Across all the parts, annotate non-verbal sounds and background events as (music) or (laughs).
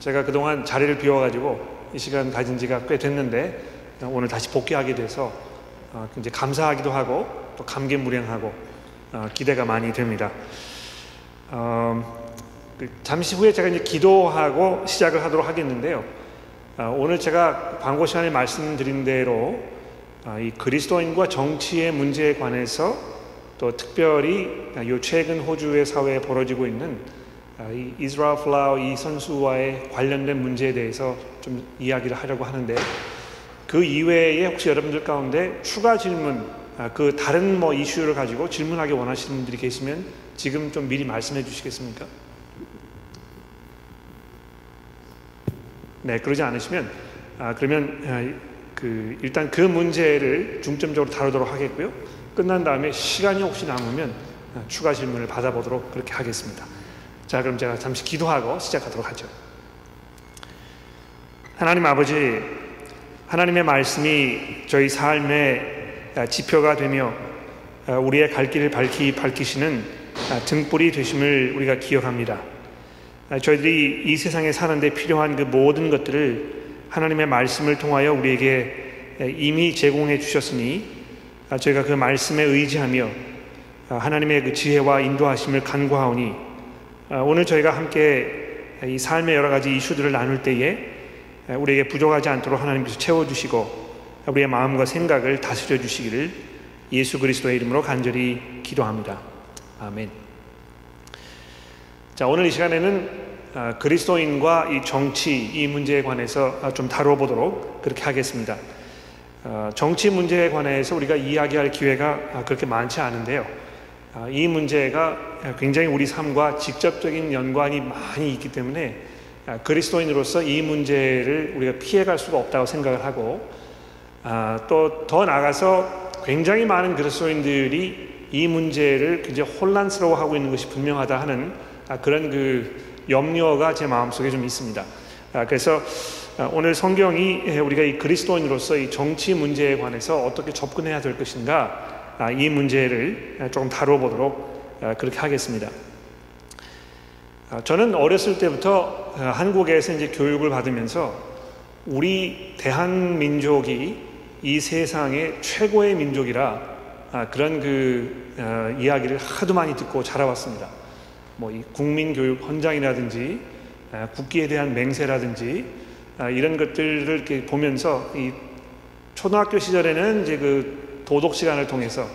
제가 그동안 자리를 비워가지고 이 시간 가진 지가 꽤 됐는데 오늘 다시 복귀하게 돼서 어, 굉장히 감사하기도 하고 또 감개무량하고 어, 기대가 많이 됩니다. 어, 그 잠시 후에 제가 이제 기도하고 시작을 하도록 하겠는데요. 오늘 제가 광고 시간에 말씀드린 대로 이 그리스도인과 정치의 문제에 관해서 또 특별히 요 최근 호주의 사회에 벌어지고 있는 아, 이 이스라엘 플라우 이 선수와의 관련된 문제에 대해서 좀 이야기를 하려고 하는데 그 이외에 혹시 여러분들 가운데 추가 질문 아, 그 다른 뭐 이슈를 가지고 질문하기 원하시는 분들이 계시면 지금 좀 미리 말씀해 주시겠습니까? 네, 그러지 않으시면 아, 그러면 아, 그 일단 그 문제를 중점적으로 다루도록 하겠고요. 끝난 다음에 시간이 혹시 남으면 아, 추가 질문을 받아보도록 그렇게 하겠습니다. 자, 그럼 제가 잠시 기도하고 시작하도록 하죠. 하나님 아버지, 하나님의 말씀이 저희 삶의 지표가 되며 우리의 갈 길을 밝히 밝히시는 등불이 되심을 우리가 기억합니다. 저희들이 이 세상에 사는데 필요한 그 모든 것들을 하나님의 말씀을 통하여 우리에게 이미 제공해 주셨으니 저희가 그 말씀에 의지하며 하나님의 그 지혜와 인도하심을 간구하오니 아, 오늘 저희가 함께 이 삶의 여러 가지 이슈들을 나눌 때에 우리에게 부족하지 않도록 하나님께서 채워주시고 우리의 마음과 생각을 다스려 주시기를 예수 그리스도의 이름으로 간절히 기도합니다. 아멘. 자, 오늘 이 시간에는 아, 그리스도인과 이 정치 이 문제에 관해서 좀 다뤄보도록 그렇게 하겠습니다. 아, 정치 문제에 관해서 우리가 이야기할 기회가 그렇게 많지 않은데요. 이 문제가 굉장히 우리 삶과 직접적인 연관이 많이 있기 때문에 아, 그리스도인으로서 이 문제를 우리가 피해갈 수가 없다고 생각을 하고 아, 또더 나아가서 굉장히 많은 그리스도인들이 이 문제를 굉장히 혼란스러워하고 있는 것이 분명하다 하는 아, 그런 그 염려가 제 마음속에 좀 있습니다. 그래서 오늘 성경이 우리가 이 그리스도인으로서 이 정치 문제에 관해서 어떻게 접근해야 될 것인가 이 문제를 조금 다뤄보도록 아, 그렇게 하겠습니다. 아, 저는 어렸을 때부터 아, 한국에서 이제 교육을 받으면서 우리 대한민족이 이 세상의 최고의 민족이라 그런 그 이야기를 하도 많이 듣고 자라왔습니다. 뭐이 국민교육 헌장이라든지 국기에 대한 맹세라든지 이런 것들을 이렇게 보면서 이 초등학교 시절에는 이제 그 도덕 시간을 통해서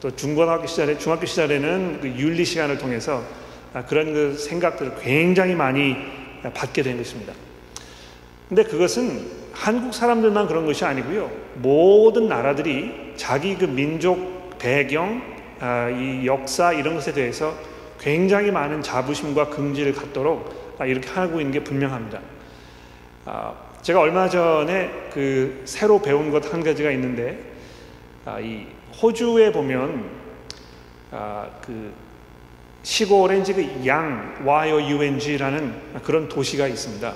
또 중고등학교 시절에 중학교 시절에는 그 윤리 시간을 통해서 아, 그런 그 생각들을 굉장히 많이 받게 된 것입니다. 근데 그것은 한국 사람들만 그런 것이 아니고요. 모든 나라들이 자기 그 민족 배경, 아, 이 역사 이런 것에 대해서 굉장히 많은 자부심과 긍지를 갖도록 아, 이렇게 하고 있는 게 분명합니다. 제가 얼마 전에 그 새로 배운 것 한 가지가 있는데 이 호주에 보면 아, 그 시골에 이제 그 양 YOUNG라는 그런 도시가 있습니다.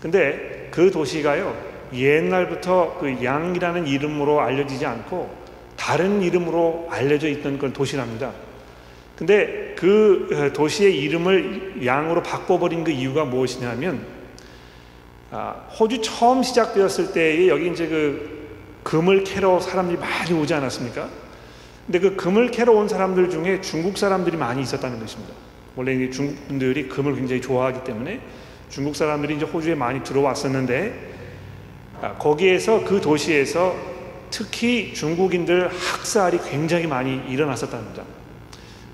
근데 그 도시가요 옛날부터 그 양이라는 이름으로 알려지지 않고 다른 이름으로 알려져 있던 그런 도시랍니다. 근데 그 어, 도시의 이름을 양으로 바꿔버린 그 이유가 무엇이냐면 아, 호주 처음 시작되었을 때에 여기 이제 그 금을 캐러 사람들이 많이 오지 않았습니까? 근데 그 금을 캐러 온 사람들 중에 중국 사람들이 많이 있었다는 것입니다. 원래 중국 분들이 금을 굉장히 좋아하기 때문에 중국 사람들이 이제 호주에 많이 들어왔었는데 아, 거기에서 그 도시에서 특히 중국인들 학살이 굉장히 많이 일어났었답니다.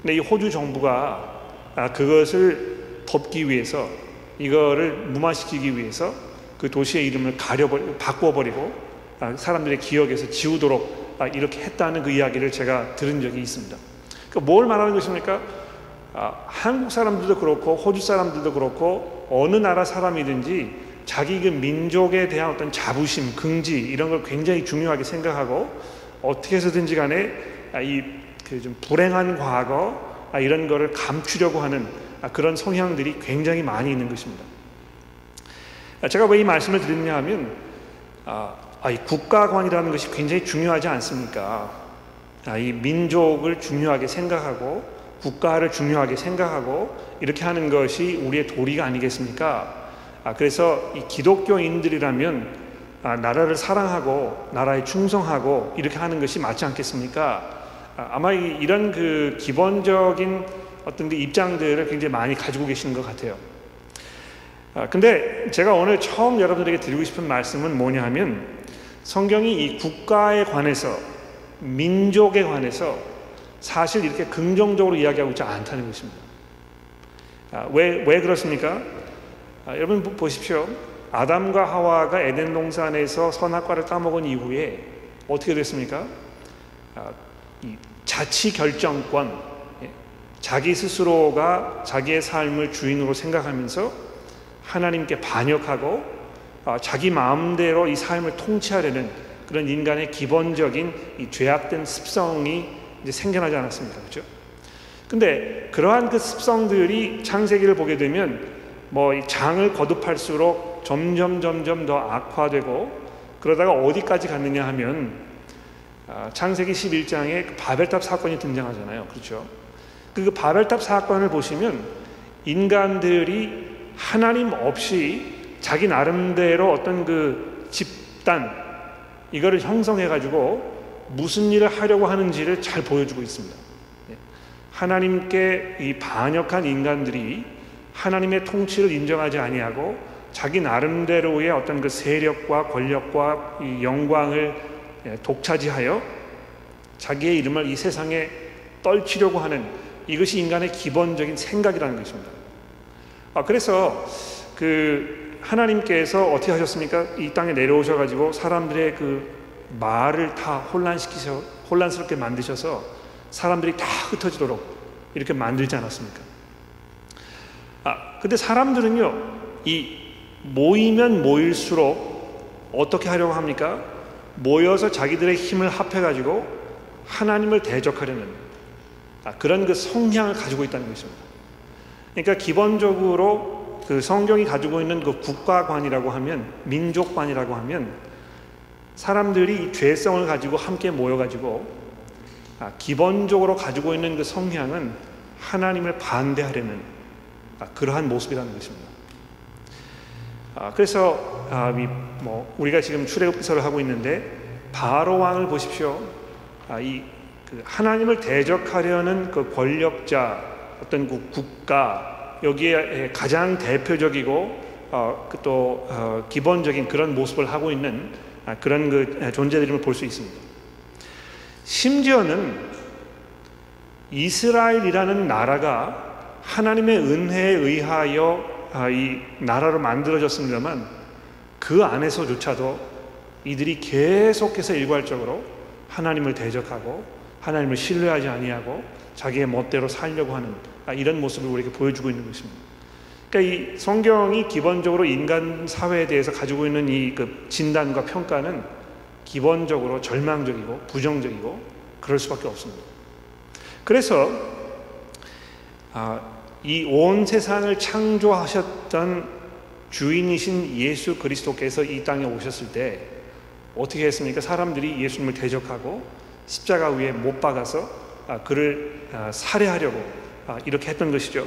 근데 이 호주 정부가 아, 그것을 덮기 위해서 이거를 무마시키기 위해서 그 도시의 이름을 가려버리 바꿔버리고 아, 사람들의 기억에서 지우도록 아, 이렇게 했다는 그 이야기를 제가 들은 적이 있습니다. 그러니까 뭘 말하는 것입니까? 아, 한국 사람들도 그렇고 호주 사람들도 그렇고 어느 나라 사람이든지 자기 그 민족에 대한 어떤 자부심, 긍지 이런 걸 굉장히 중요하게 생각하고 어떻게 해서든지 간에 이좀 그 불행한 과거 이런 거를 감추려고 하는 그런 성향들이 굉장히 많이 있는 것입니다. 제가 왜 이 말씀을 드리느냐 하면 아, 이 국가관이라는 것이 굉장히 중요하지 않습니까? 아, 이 민족을 중요하게 생각하고 국가를 중요하게 생각하고 이렇게 하는 것이 우리의 도리가 아니겠습니까? 아, 그래서 이 기독교인들이라면 아, 나라를 사랑하고 나라에 충성하고 이렇게 하는 것이 맞지 않겠습니까? 아, 이, 이런 그 기본적인 어떤 그 입장들을 굉장히 많이 가지고 계시는 것 같아요. 아, 근데 제가 오늘 처음 여러분들에게 드리고 싶은 말씀은 뭐냐 하면 성경이 이 국가에 관해서 민족에 관해서 사실 이렇게 긍정적으로 이야기하고 있지 않다는 것입니다. 아, 왜, 왜 그렇습니까? 아, 여러분 보십시오. 아담과 하와가 에덴 동산에서 선악과를 따먹은 이후에 어떻게 됐습니까? 아, 자치 결정권, 예, 자기 스스로가 자기의 삶을 주인으로 생각하면서 하나님께 반역하고 아, 자기 마음대로 이 삶을 통치하려는 그런 인간의 기본적인 이 죄악된 습성이 이제 생겨나지 않았습니까? 그렇죠? 근데 그러한 그 습성들이 창세기를 보게 되면 뭐 장을 거듭할수록 점점 점점 더 악화되고 그러다가 어디까지 갔느냐 하면 아, 창세기 11장에 그 바벨탑 사건이 등장하잖아요. 그렇죠? 그, 그 바벨탑 사건을 보시면 인간들이 하나님 없이 자기 나름대로 어떤 그 집단 이거를 형성해 가지고 무슨 일을 하려고 하는지를 잘 보여주고 있습니다. 예. 하나님께 이 반역한 인간들이 하나님의 통치를 인정하지 아니하고 자기 나름대로의 어떤 그 세력과 권력과 영광을 예, 독차지하여 자기의 이름을 이 세상에 떨치려고 하는 이것이 인간의 기본적인 생각이라는 것입니다. 아, 그래서 그 하나님께서 어떻게 하셨습니까? 이 땅에 내려오셔 가지고 사람들의 그 말을 다 혼란시키셔 혼란스럽게 만드셔서 사람들이 다 흩어지도록 이렇게 만들지 않았습니까? 아, 근데 사람들은요, 이 모이면 모일수록 어떻게 하려고 합니까? 모여서 자기들의 힘을 합해 가지고 하나님을 대적하려는 아, 그런 그 성향을 가지고 있다는 것입니다. 그러니까 기본적으로 그 성경이 가지고 있는 그 국가관이라고 하면 민족관이라고 하면 사람들이 죄성을 가지고 함께 모여가지고 아, 기본적으로 가지고 있는 그 성향은 하나님을 반대하려는 아, 그러한 모습이라는 것입니다. 아, 그래서 아, 뭐 우리가 지금 출애굽기서를 하고 있는데 바로 왕을 보십시오. 아, 이그 하나님을 대적하려는 그 권력자 어떤 그 국가 여기에 가장 대표적이고 어, 그또 어, 기본적인 그런 모습을 하고 있는 아, 그런 그 존재들임을 볼 수 있습니다. 심지어는 이스라엘이라는 나라가 하나님의 은혜에 의하여 아, 이 나라로 만들어졌습니다만 그 안에서조차도 이들이 계속해서 일괄적으로 하나님을 대적하고 하나님을 신뢰하지 아니하고 자기의 멋대로 살려고 하는 아, 이런 모습을 우리에게 보여주고 있는 것입니다. 그러니까 이 성경이 기본적으로 인간 사회에 대해서 가지고 있는 이 그 진단과 평가는 기본적으로 절망적이고 부정적이고 그럴 수밖에 없습니다. 그래서 아, 이온 세상을 창조하셨던 주인이신 예수 그리스도께서 이 땅에 오셨을 때 어떻게 했습니까? 사람들이 예수님을 대적하고 십자가 위에 못 박아서 아, 그를 아, 살해하려고 아, 이렇게 했던 것이죠.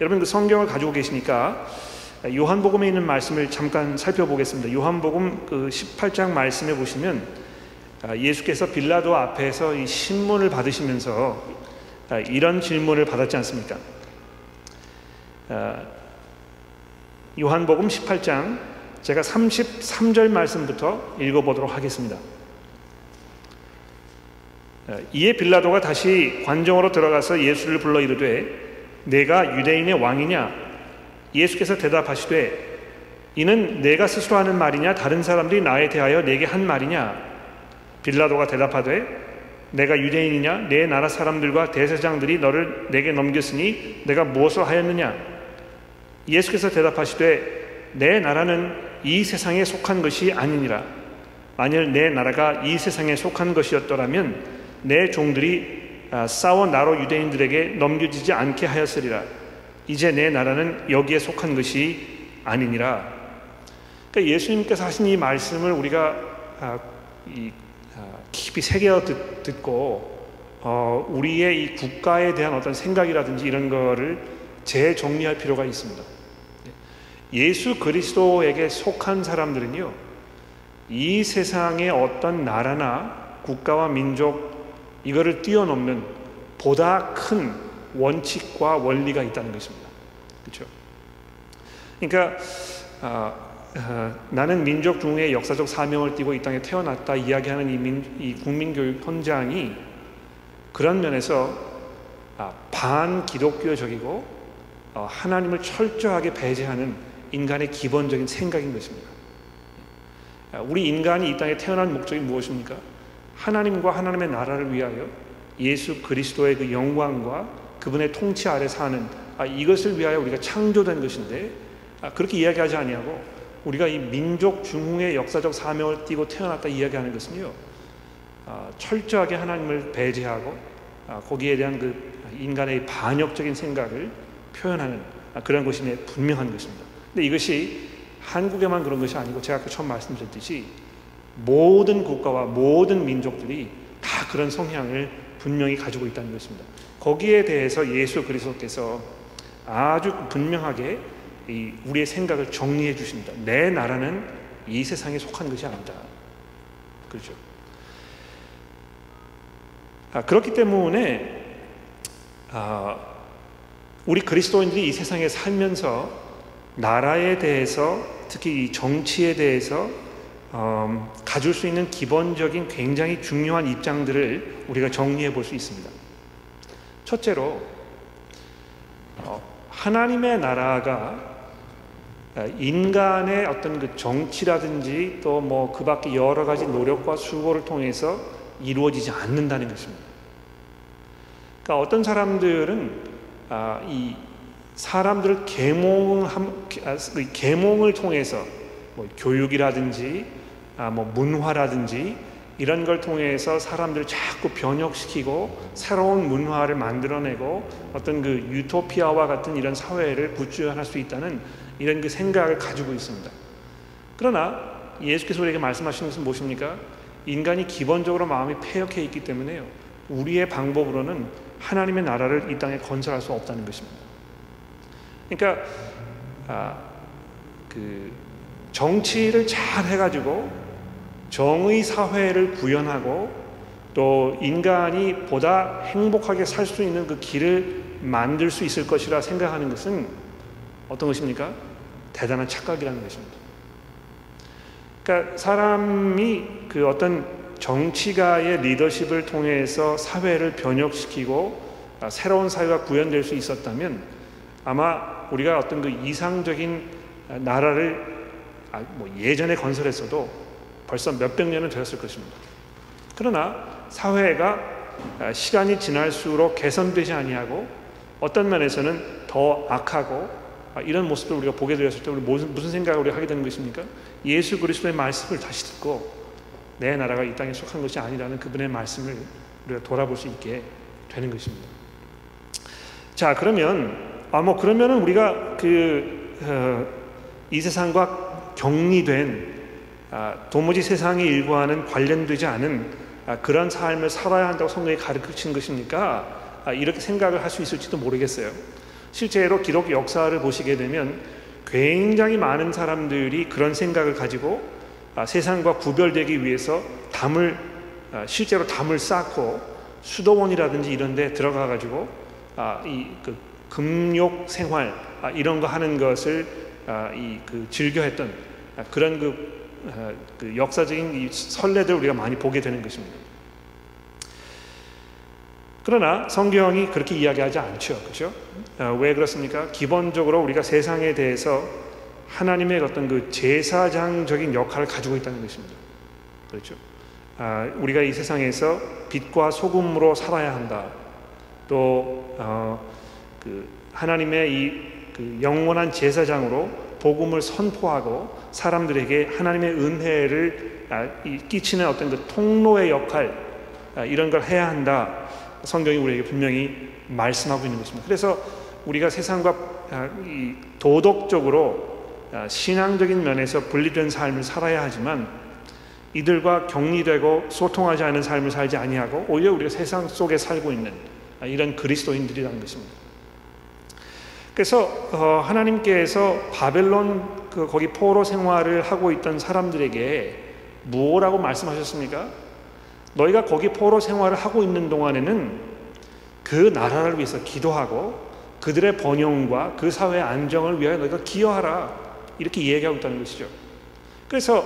여러분 그 성경을 가지고 계시니까 요한복음에 있는 말씀을 잠깐 살펴보겠습니다. 요한복음 그 18장 말씀에 보시면 예수께서 빌라도 앞에서 이 신문을 받으시면서 이런 질문을 받았지 않습니까? 어, 요한복음 18장 제가 33절 말씀부터 읽어보도록 하겠습니다. 어, 이에 빌라도가 다시 관정으로 들어가서 예수를 불러 이르되 내가 유대인의 왕이냐? 예수께서 대답하시되 이는 내가 스스로 하는 말이냐? 다른 사람들이 나에 대하여 내게 한 말이냐? 빌라도가 대답하되 내가 유대인이냐? 내 나라 사람들과 대세장들이 너를 내게 넘겼으니 내가 무엇을 하였느냐? 예수께서 대답하시되 내 나라는 이 세상에 속한 것이 아니니라. 만일 내 나라가 이 세상에 속한 것이었더라면 내 종들이 아, 싸워 나로 유대인들에게 넘겨지지 않게 하였으리라. 이제 내 나라는 여기에 속한 것이 아니니라. 그러니까 예수님께서 하신 이 말씀을 우리가 아, 아, 깊이 새겨 듣고 어, 우리의 이 국가에 대한 어떤 생각이라든지 이런 거를 재정리할 필요가 있습니다. 예수 그리스도에게 속한 사람들은요, 이 세상의 어떤 나라나 국가와 민족 이거를 뛰어넘는 보다 큰 원칙과 원리가 있다는 것입니다. 그렇죠? 그러니까 아, 아, 나는 민족 중에 역사적 사명을 띠고 이 땅에 태어났다 이야기하는 이, 민, 이 국민교육 현장이 그런 면에서 아, 반기독교적이고 어, 하나님을 철저하게 배제하는 인간의 기본적인 생각인 것입니다. 아, 우리 인간이 이 땅에 태어난 목적이 무엇입니까? 하나님과 하나님의 나라를 위하여 예수 그리스도의 그 영광과 그분의 통치 아래 사는 아, 이것을 위하여 우리가 창조된 것인데 아, 그렇게 이야기하지 아니하고 우리가 이 민족 중흥의 역사적 사명을 띠고 태어났다 이야기하는 것은요 아, 철저하게 하나님을 배제하고 아, 거기에 대한 그 인간의 반역적인 생각을 표현하는 아, 그런 것이 분명한 것입니다. 근데 이것이 한국에만 그런 것이 아니고 제가 아까 처음 말씀드렸듯이 모든 국가와 모든 민족들이 다 그런 성향을 분명히 가지고 있다는 것입니다. 거기에 대해서 예수 그리스도께서 아주 분명하게 우리의 생각을 정리해 주십니다. 내 나라는 이 세상에 속한 것이 아니다. 그렇죠. 아, 그렇기 때문에 아, 우리 그리스도인들이 이 세상에 살면서 나라에 대해서 특히 이 정치에 대해서 음, 가질 수 있는 기본적인 굉장히 중요한 입장들을 우리가 정리해 볼 수 있습니다. 첫째로 어, 하나님의 나라가 인간의 어떤 그 정치라든지 또 뭐 그 밖에 여러 가지 노력과 수고를 통해서 이루어지지 않는다는 것입니다. 그러니까 어떤 사람들은 아, 이 사람들을 계몽 아, 그 계몽을 통해서 뭐 교육이라든지 아, 뭐 문화라든지 이런 걸 통해서 사람들을 자꾸 변혁시키고 새로운 문화를 만들어내고 어떤 그 유토피아와 같은 이런 사회를 구현할 수 있다는 이런 그 생각을 가지고 있습니다. 그러나 예수께서 우리에게 말씀하시는 것은 무엇입니까? 인간이 기본적으로 마음이 폐역해 있기 때문에요. 우리의 방법으로는 하나님의 나라를 이 땅에 건설할 수 없다는 것입니다. 그러니까 아, 그 정치를 잘 해가지고 정의 사회를 구현하고 또 인간이 보다 행복하게 살 수 있는 그 길을 만들 수 있을 것이라 생각하는 것은 어떤 것입니까? 대단한 착각이라는 것입니다. 그러니까 사람이 그 어떤 정치가의 리더십을 통해서 사회를 변혁시키고 아, 새로운 사회가 구현될 수 있었다면 아마 우리가 어떤 그 이상적인 나라를 아, 뭐 예전에 건설했어도 벌써 몇백 년은 되었을 것입니다. 그러나 사회가 아, 시간이 지날수록 개선되지 아니하고 어떤 면에서는 더 악하고 이런 모습을 우리가 보게 되었을 때 우리 무슨, 생각을 우리 하게 되는 것입니까? 예수 그리스도의 말씀을 다시 듣고 내 나라가 이 땅에 속한 것이 아니라는 그분의 말씀을 우리가 돌아볼 수 있게 되는 것입니다. 자, 그러면 아뭐 그러면은 우리가 그이 어, 세상과 격리된 아, 도무지 세상의 일과는 관련되지 않은 아, 그런 삶을 살아야 한다고 성경이 가르치는 것입니까? 아, 이렇게 생각을 할 수 있을지도 모르겠어요. 실제로 기독 역사를 보시게 되면 굉장히 많은 사람들이 그런 생각을 가지고 아, 세상과 구별되기 위해서 담을 아, 실제로 담을 쌓고 수도원이라든지 이런 데 들어가 가지고 아, 이그 금욕 생활 이런 거 하는 것을 이 그 즐겨했던 그런 그, 그 역사적인 선례들 우리가 많이 보게 되는 것입니다. 그러나 성경이 그렇게 이야기하지 않죠. 그렇죠? 왜 그렇습니까? 기본적으로 우리가 세상에 대해서 하나님의 어떤 그 제사장적인 역할을 가지고 있다는 것입니다. 그렇죠? 아, 우리가 이 세상에서 빛과 소금으로 살아야 한다. 또 어, 그 하나님의 이 그 영원한 제사장으로 복음을 선포하고 사람들에게 하나님의 은혜를 아, 끼치는 어떤 그 통로의 역할 아, 이런 걸 해야 한다. 성경이 우리에게 분명히 말씀하고 있는 것입니다. 그래서 우리가 세상과 아, 도덕적으로 아, 신앙적인 면에서 분리된 삶을 살아야 하지만 이들과 격리되고 소통하지 않은 삶을 살지 아니하고 오히려 우리가 세상 속에 살고 있는 아, 이런 그리스도인들이라는 것입니다. 그래서 어, 하나님께서 바벨론 그 거기 포로 생활을 하고 있던 사람들에게 무엇라고 말씀하셨습니까? 너희가 거기 포로 생활을 하고 있는 동안에는 그 나라를 위해서 기도하고 그들의 번영과 그 사회의 안정을 위하여 너희가 기여하라 이렇게 얘기하고 있다는 것이죠. 그래서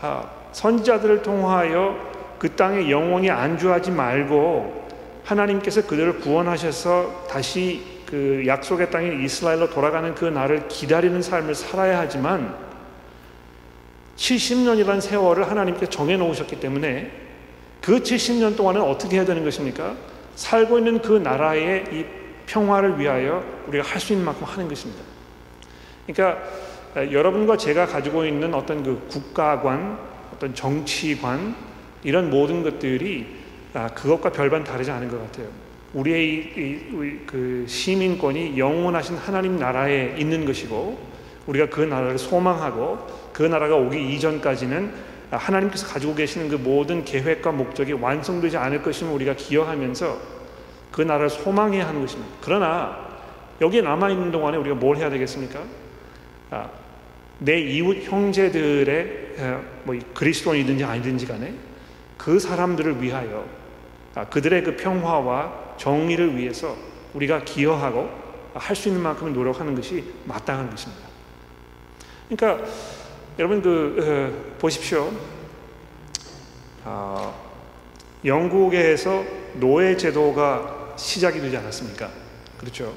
아, 선지자들을 통하여 그 땅에 영원히 안주하지 말고 하나님께서 그들을 구원하셔서 다시 그 약속의 땅인 이스라엘로 돌아가는 그 날을 기다리는 삶을 살아야 하지만 70년이라는 세월을 하나님께 정해 놓으셨기 때문에 그 70년 동안은 어떻게 해야 되는 것입니까? 살고 있는 그 나라의 이 평화를 위하여 우리가 할 수 있는 만큼 하는 것입니다. 그러니까 여러분과 제가 가지고 있는 어떤 그 국가관, 어떤 정치관 이런 모든 것들이 아, 그것과 별반 다르지 않은 것 같아요. 우리의 그 시민권이 영원하신 하나님 나라에 있는 것이고 우리가 그 나라를 소망하고 그 나라가 오기 이전까지는 하나님께서 가지고 계시는 그 모든 계획과 목적이 완성되지 않을 것임을 우리가 기억하면서 그 나라를 소망해야 하는 것입니다. 그러나 여기에 남아 있는 동안에 우리가 뭘 해야 되겠습니까? 아, 내 이웃 형제들의 뭐 그리스도인이든지 아니든지 간에 그 사람들을 위하여 아, 그들의 그 평화와 정의를 위해서 우리가 기여하고 할 수 있는 만큼 노력하는 것이 마땅한 것입니다. 그러니까 여러분 그 어, 보십시오. 어, 영국에서 노예 제도가 시작이 되지 않았습니까? 그렇죠.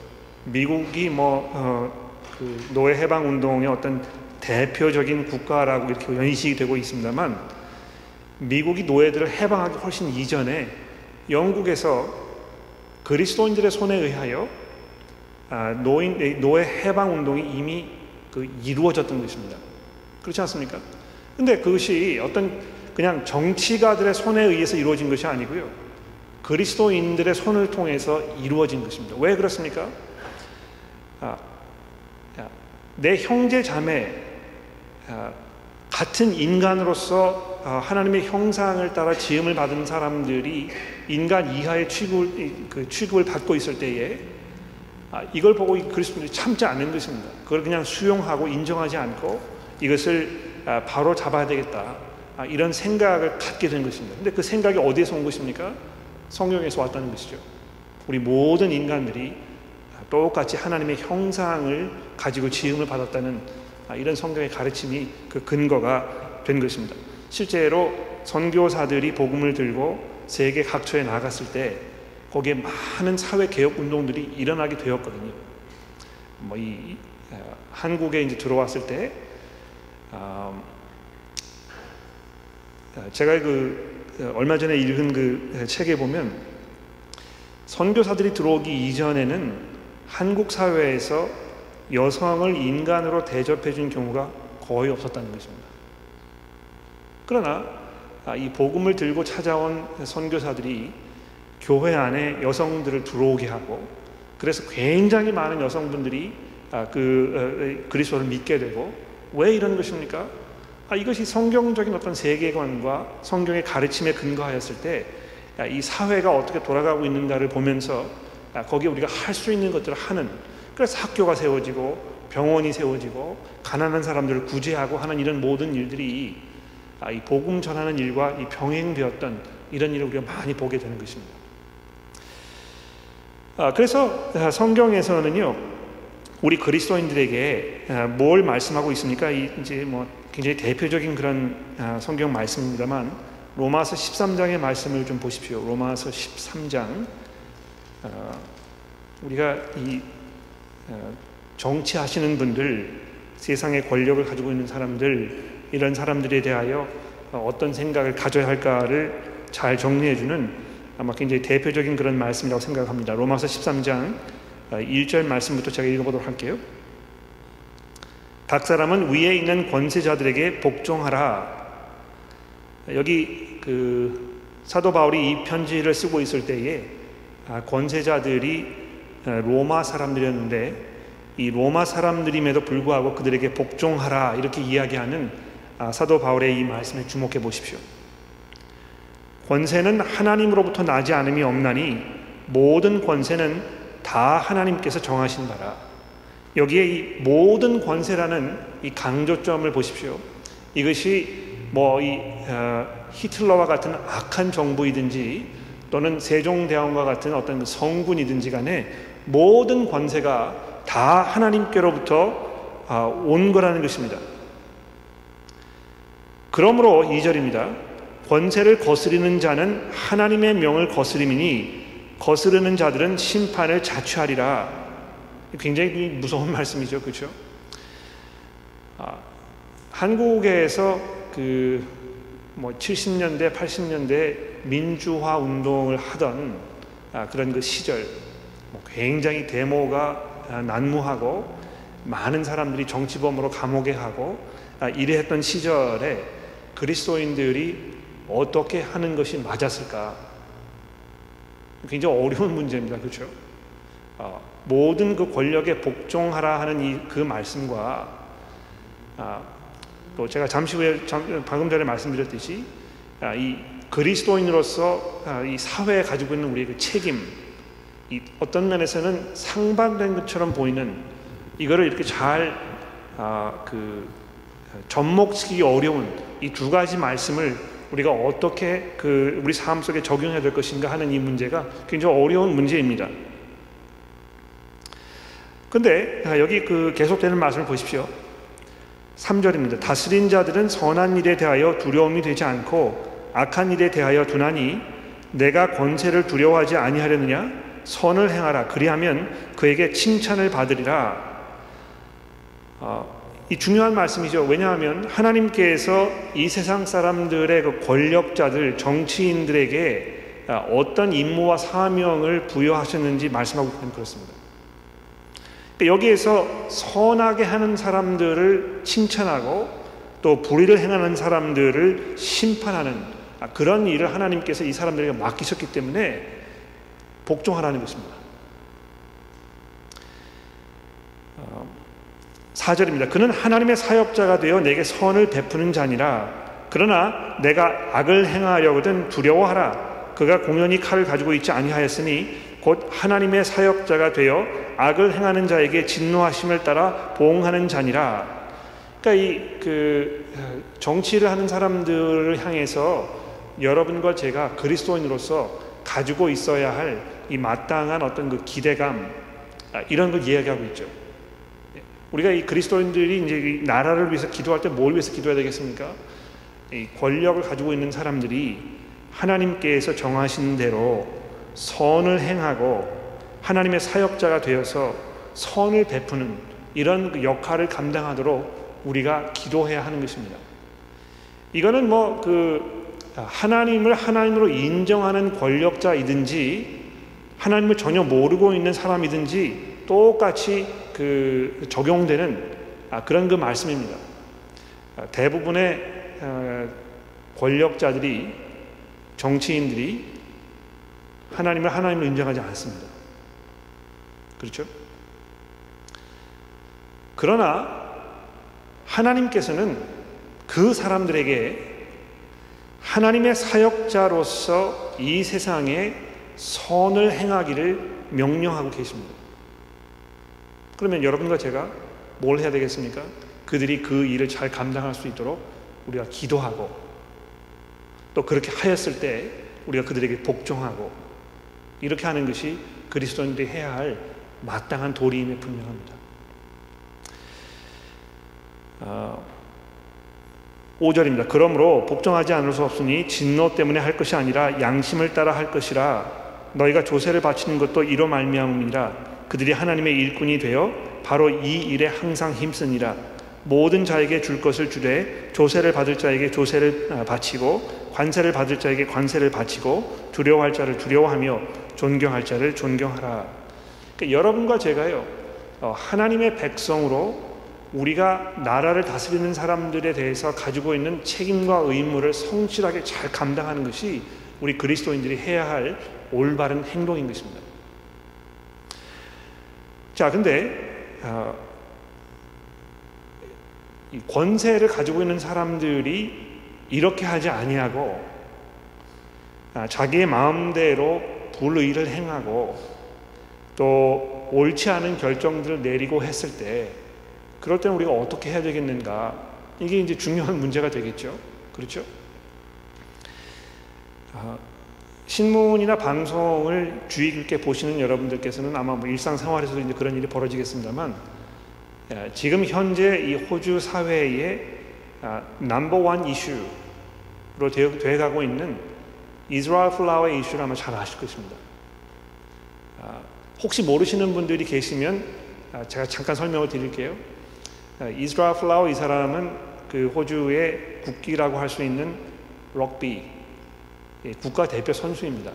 미국이 뭐 어, 그 노예 해방 운동의 어떤 대표적인 국가라고 이렇게 연식이 되고 있습니다만 미국이 노예들을 해방하기 훨씬 이전에 영국에서 그리스도인들의 손에 의하여 아, 노인 노예 해방 운동이 이미 그 이루어졌던 것입니다. 그렇지 않습니까? 근데 그것이 어떤 그냥 정치가들의 손에 의해서 이루어진 것이 아니고요. 그리스도인들의 손을 통해서 이루어진 것입니다. 왜 그렇습니까? 아, 내 형제 자매 아, 같은 인간으로서 아, 하나님의 형상을 따라 지음을 받은 사람들이 인간 이하의 취급을, 그 취급을 받고 있을 때에 아, 이걸 보고 그리스도인들이 참지 않는 것입니다. 그걸 그냥 수용하고 인정하지 않고 이것을 아, 바로 잡아야 되겠다. 아, 이런 생각을 갖게 된 것입니다. 근데 그 생각이 어디에서 온 것입니까? 성경에서 왔다는 것이죠. 우리 모든 인간들이 똑같이 하나님의 형상을 가지고 지음을 받았다는 아, 이런 성경의 가르침이 그 근거가 된 것입니다. 실제로 선교사들이 복음을 들고 세계 각처에 나갔을 때 거기에 많은 사회 개혁 운동들이 일어나게 되었거든요. 뭐 이 한국에 이제 들어왔을 때 어, 제가 그 얼마 전에 읽은 그 책에 보면 선교사들이 들어오기 이전에는 한국 사회에서 여성을 인간으로 대접해 준 경우가 거의 없었다는 것입니다. 그러나 아, 이 복음을 들고 찾아온 선교사들이 교회 안에 여성들을 들어오게 하고 그래서 굉장히 많은 여성분들이 아, 그 어, 그리스도를 믿게 되고 왜 이런 것입니까? 아, 이것이 성경적인 어떤 세계관과 성경의 가르침에 근거하였을 때 이 사회가 어떻게 돌아가고 있는가를 보면서 거기에 우리가 할 수 있는 것들을 하는 그래서 학교가 세워지고 병원이 세워지고 가난한 사람들을 구제하고 하는 이런 모든 일들이 이 복음 전하는 일과 이 병행되었던 이런 일을 우리가 많이 보게 되는 것입니다. 그래서 성경에서는요 우리 그리스도인들에게 아, 뭘 말씀하고 있습니까? 이제 뭐 굉장히 대표적인 그런 아, 성경 말씀입니다만 로마서 13장의 말씀을 좀 보십시오. 로마서 13장 아, 우리가 이 정치하시는 분들 세상의 권력을 가지고 있는 사람들 이런 사람들에 대하여 어떤 생각을 가져야 할까를 잘 정리해주는 아마 굉장히 대표적인 그런 말씀이라고 생각합니다. 로마서 13장 1절 아, 말씀부터 제가 읽어보도록 할게요. 각 사람은 위에 있는 권세자들에게 복종하라. 여기 그 사도 바울이 이 편지를 쓰고 있을 때에 아, 권세자들이 아, 로마 사람들이었는데 이 로마 사람들임에도 불구하고 그들에게 복종하라 이렇게 이야기하는 사도 바울의 이 말씀에 주목해 보십시오. 권세는 하나님으로부터 나지 않음이 없나니 모든 권세는 다 하나님께서 정하신 바라 여기에 이 모든 권세라는 이 강조점을 보십시오. 이것이 뭐이 어, 히틀러와 같은 악한 정부이든지 또는 세종대왕과 같은 어떤 그 성군이든지 간에 모든 권세가 다 하나님께로부터 아, 온 거라는 것입니다. 그러므로 2절입니다. 권세를 거스리는 자는 하나님의 명을 거스림이니 거스르는 자들은 심판을 자취하리라. 굉장히 무서운 (laughs) 말씀이죠. 그렇죠? 아, 한국에서 그 뭐 70년대, 80년대 민주화 운동을 하던 아, 그런 그 시절 뭐 굉장히 데모가 아, 난무하고 많은 사람들이 정치범으로 감옥에 가고 아, 이래 했던 시절에 그리스도인들이 어떻게 하는 것이 맞았을까? 굉장히 어려운 문제입니다. 그렇죠? 어, 모든 그 권력에 복종하라 하는 이 그 말씀과 아, 또 제가 잠시 후에 방금 전에 말씀드렸듯이 아, 이 그리스도인으로서 아, 이 사회에 가지고 있는 우리의 그 책임, 이 어떤 면에서는 상반된 것처럼 보이는 이거를 이렇게 잘그 아, 접목시키기 어려운 이 두 가지 말씀을 우리가 어떻게 그 우리 삶 속에 적용해야 될 것인가 하는 이 문제가 굉장히 어려운 문제입니다. 근데 여기 그 계속되는 말씀을 보십시오. 3절입니다. 다스린 자들은 선한 일에 대하여 두려움이 되지 않고 악한 일에 대하여 두나니 내가 권세를 두려워하지 아니하려느냐 선을 행하라 그리하면 그에게 칭찬을 받으리라. 어, 이 중요한 말씀이죠. 왜냐하면 하나님께서 이 세상 사람들의 그 권력자들, 정치인들에게 어떤 임무와 사명을 부여하셨는지 말씀하고 있는 그렇습니다. 여기에서 선하게 하는 사람들을 칭찬하고 또 불의를 행하는 사람들을 심판하는 아, 그런 일을 하나님께서 이 사람들에게 맡기셨기 때문에 복종하라는 것입니다. 4절입니다. 어, 그는 하나님의 사역자가 되어 내게 선을 베푸는 자니라. 그러나 내가 악을 행하려거든 두려워하라. 그가 공연히 칼을 가지고 있지 아니하였으니 곧 하나님의 사역자가 되어 악을 행하는 자에게 진노하심을 따라 보응하는 자니라. 그러니까 이 그 정치를 하는 사람들을 향해서 여러분과 제가 그리스도인으로서 가지고 있어야 할 이 마땅한 어떤 그 기대감 아, 이런 걸 이야기하고 있죠. 우리가 이 그리스도인들이 이제 나라를 위해서 기도할 때 뭘 위해서 기도해야 되겠습니까? 이 권력을 가지고 있는 사람들이 하나님께서 정하신 대로 선을 행하고 하나님의 사역자가 되어서 선을 베푸는 이런 그 역할을 감당하도록 우리가 기도해야 하는 것입니다. 이거는 뭐 그 하나님을 하나님으로 인정하는 권력자이든지 하나님을 전혀 모르고 있는 사람이든지 똑같이 그 적용되는 아, 그런 그 말씀입니다. 아, 대부분의 어, 권력자들이 정치인들이 하나님을 하나님으로 인정하지 않습니다. 그렇죠? 그러나 하나님께서는 그 사람들에게 하나님의 사역자로서 이 세상에 선을 행하기를 명령하고 계십니다. 그러면 여러분과 제가 뭘 해야 되겠습니까? 그들이 그 일을 잘 감당할 수 있도록 우리가 기도하고 또 그렇게 하였을 때 우리가 그들에게 복종하고 이렇게 하는 것이 그리스도인들이 해야 할 마땅한 도리임에 분명합니다. 어, 5절입니다. 그러므로 복종하지 않을 수 없으니 진노 때문에 할 것이 아니라 양심을 따라 할 것이라 너희가 조세를 바치는 것도 이로 말미암음이라 그들이 하나님의 일꾼이 되어 바로 이 일에 항상 힘쓰니라 모든 자에게 줄 것을 주되 조세를 받을 자에게 조세를 아, 바치고 관세를 받을 자에게 관세를 바치고 두려워할 자를 두려워하며 존경할 자를 존경하라. 그러니까 여러분과 제가요 어, 하나님의 백성으로 우리가 나라를 다스리는 사람들에 대해서 가지고 있는 책임과 의무를 성실하게 잘 감당하는 것이 우리 그리스도인들이 해야 할 올바른 행동인 것입니다. 자, 근데 어, 권세를 가지고 있는 사람들이 이렇게 하지 아니하고 아, 자기의 마음대로 불의를 행하고 또 옳지 않은 결정들을 내리고 했을 때 그럴 때는 우리가 어떻게 해야 되겠는가 이게 이제 중요한 문제가 되겠죠. 그렇죠? 아, 신문이나 방송을 주의 깊게 보시는 여러분들께서는 아마 뭐 일상생활에서도 이제 그런 일이 벌어지겠습니다만 예, 지금 현재 이 호주 사회의 넘버원 이슈로 되어 가고 있는 이스라엘 플라워 이슈를 아마 잘 아실 것입니다. 아, 혹시 모르시는 분들이 계시면 아, 제가 잠깐 설명을 드릴게요. 아, 이스라엘 플라워 이 사람은 그 호주의 국기라고 할 수 있는 럭비 예, 국가 대표 선수입니다.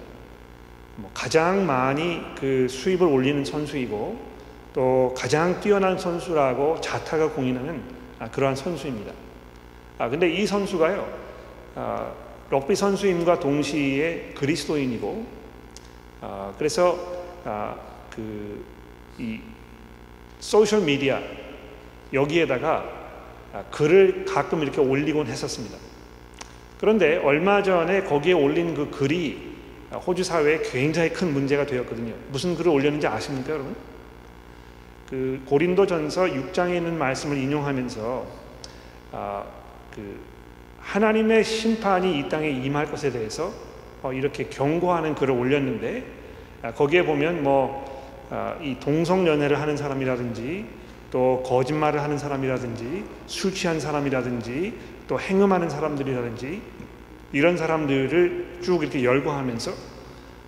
뭐 가장 많이 그 수입을 올리는 선수이고 또 가장 뛰어난 선수라고 자타가 공인하는 그러한 선수입니다. 아 근데 이 선수가요 아, 럭비 선수임과 동시에 그리스도인이고 아, 그래서 아, 그이 소셜 미디어 여기에다가 아, 글을 가끔 이렇게 올리곤 했었습니다. 그런데 얼마 전에 거기에 올린 그 글이 호주 사회에 굉장히 큰 문제가 되었거든요. 무슨 글을 올렸는지 아십니까, 여러분? 그 고린도전서 6장에 있는 말씀을 인용하면서 아, 그 하나님의 심판이 이 땅에 임할 것에 대해서 어, 이렇게 경고하는 글을 올렸는데 아, 거기에 보면 뭐이 아, 동성 연애를 하는 사람이라든지 또 거짓말을 하는 사람이라든지 술 취한 사람이라든지 또 행음하는 사람들이라든지 이런 사람들을 쭉 이렇게 열거하면서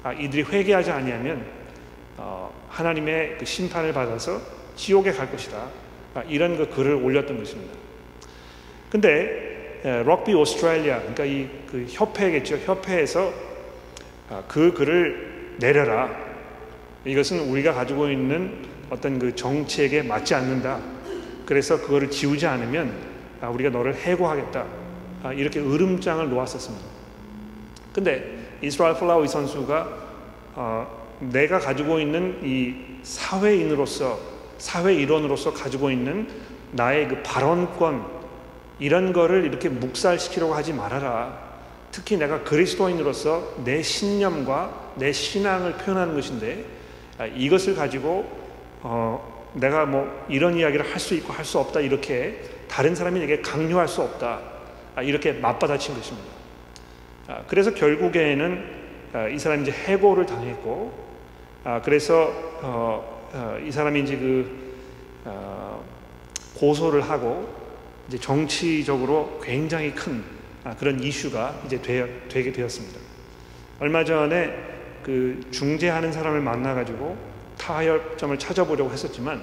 아, 이들이 회개하지 아니하면 어, 하나님의 그 심판을 받아서 지옥에 갈 것이다. 아, 이런 그 글을 올렸던 것입니다. 근데 에, 럭비 오스트레일리아 그러니까 이 그 협회겠죠. 협회에서 아, 그 글을 내려라. 이것은 우리가 가지고 있는 어떤 그 정책에 맞지 않는다. 그래서 그거를 지우지 않으면 아, 우리가 너를 해고하겠다. 아, 이렇게 으름장을 놓았었습니다. 근데 이스라엘 플라우이 선수가 어, 내가 가지고 있는 이 사회인으로서 사회 일원으로서 가지고 있는 나의 그 발언권 이런 거를 이렇게 묵살시키려고 하지 말아라. 특히 내가 그리스도인으로서 내 신념과 내 신앙을 표현하는 것인데 아, 이것을 가지고 어, 내가 뭐 이런 이야기를 할 수 있고 할 수 없다 이렇게 다른 사람이 내게 강요할 수 없다 아, 이렇게 맞받아친 것입니다. 아, 그래서 결국에는 이 사람이 이제 해고를 당했고 그래서 어, 어, 이 사람이 이제 그 고소를 하고 이제 정치적으로 굉장히 큰 아, 그런 이슈가 이제 되, 되게 되었습니다. 얼마 전에 그 중재하는 사람을 만나가지고 타협점을 찾아보려고 했었지만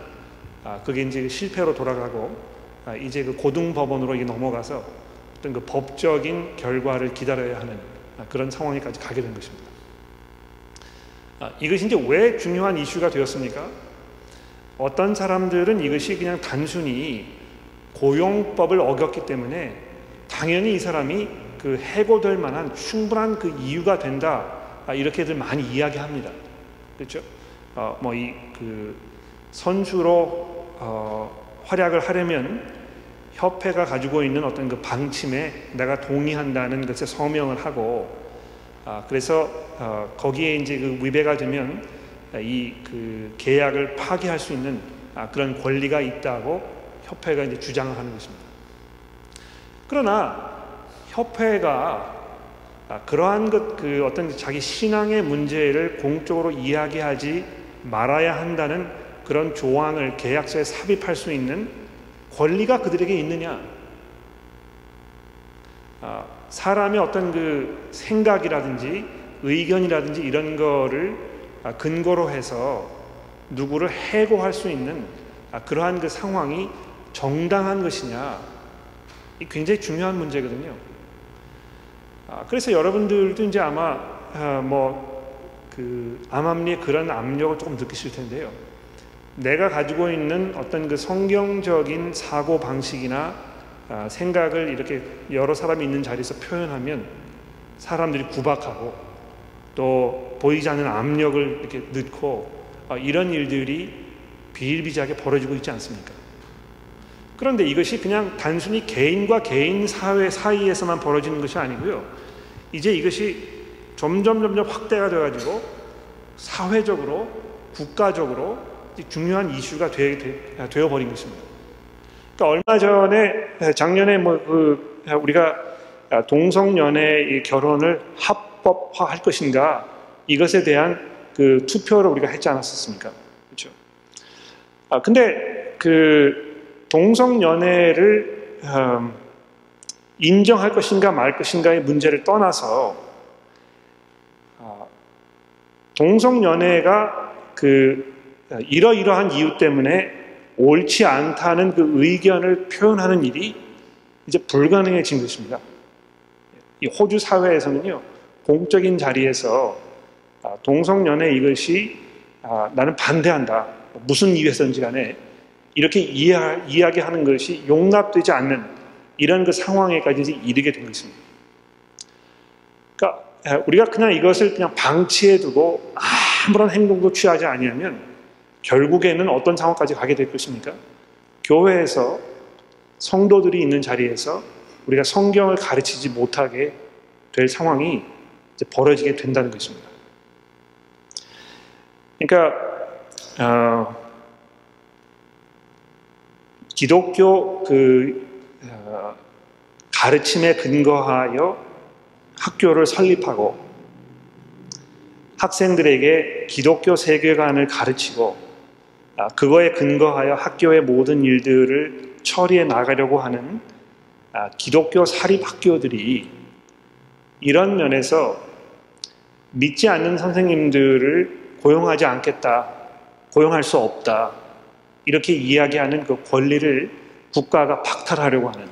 아, 그게 이제 실패로 돌아가고 아, 이제 그 고등법원으로 넘어가서 어떤 그 법적인 결과를 기다려야 하는 아, 그런 상황에까지 가게 된 것입니다. 아, 이것이 이제 왜 중요한 이슈가 되었습니까? 어떤 사람들은 이것이 그냥 단순히 고용법을 어겼기 때문에 당연히 이 사람이 그 해고될 만한 충분한 그 이유가 된다 아, 이렇게들 많이 이야기합니다. 그렇죠? 어, 뭐이 그 선수로 어, 활약을 하려면 협회가 가지고 있는 어떤 그 방침에 내가 동의한다는 것에 서명을 하고 아, 그래서 어, 거기에 이제 그 위배가 되면 이 그 계약을 파기할 수 있는 아, 그런 권리가 있다고 협회가 이제 주장을 하는 것입니다. 그러나 협회가 아, 그러한 것, 그 어떤 자기 신앙의 문제를 공적으로 이야기하지 말아야 한다는 그런 조항을 계약서에 삽입할 수 있는 권리가 그들에게 있느냐? 아, 사람의 어떤 그 생각이라든지 의견이라든지 이런 거를 아, 근거로 해서 누구를 해고할 수 있는 그러한 그 상황이 정당한 것이냐 이 굉장히 중요한 문제거든요. 아, 그래서 여러분들도 이제 아마 아, 뭐그 암암리의 그런 압력을 조금 느끼실 텐데요. 내가 가지고 있는 어떤 그 성경적인 사고 방식이나 아, 생각을 이렇게 여러 사람이 있는 자리에서 표현하면 사람들이 구박하고 또 보이지 않는 압력을 이렇게 넣고 아, 이런 일들이 비일비재하게 벌어지고 있지 않습니까? 그런데 이것이 그냥 단순히 개인과 개인 사회 사이에서만 벌어지는 것이 아니고요. 이제 이것이 점점 점점 확대가 되어가지고 사회적으로 국가적으로 중요한 이슈가 되, 되, 어 버린 것입니다. 그러니까 얼마 전에 작년에 뭐 그 우리가 동성연애 결혼을 합법화할 것인가 이것에 대한 그 투표를 우리가 했지 않았었습니까? 그렇죠. 아 근데 그 동성연애를 음, 인정할 것인가 말 것인가의 문제를 떠나서 아, 동성연애가 그 이러이러한 이유 때문에 옳지 않다는 그 의견을 표현하는 일이 이제 불가능해진 것입니다. 이 호주 사회에서는요, 공적인 자리에서 아, 동성연애 이것이 아, 나는 반대한다. 무슨 이유에서든지 간에 이렇게 이해, 이야기하는 것이 용납되지 않는 이런 그 상황에까지 이르게 된 것입니다. 그러니까 우리가 그냥 이것을 그냥 방치해 두고 아무런 행동도 취하지 아니하면 결국에는 어떤 상황까지 가게 될 것입니까? 교회에서 성도들이 있는 자리에서 우리가 성경을 가르치지 못하게 될 상황이 벌어지게 된다는 것입니다. 그러니까 어, 기독교 그 어, 가르침에 근거하여 학교를 설립하고 학생들에게 기독교 세계관을 가르치고 아, 그거에 근거하여 학교의 모든 일들을 처리해 나가려고 하는 아, 기독교 사립학교들이 이런 면에서 믿지 않는 선생님들을 고용하지 않겠다, 고용할 수 없다, 이렇게 이야기하는 그 권리를 국가가 박탈하려고 하는.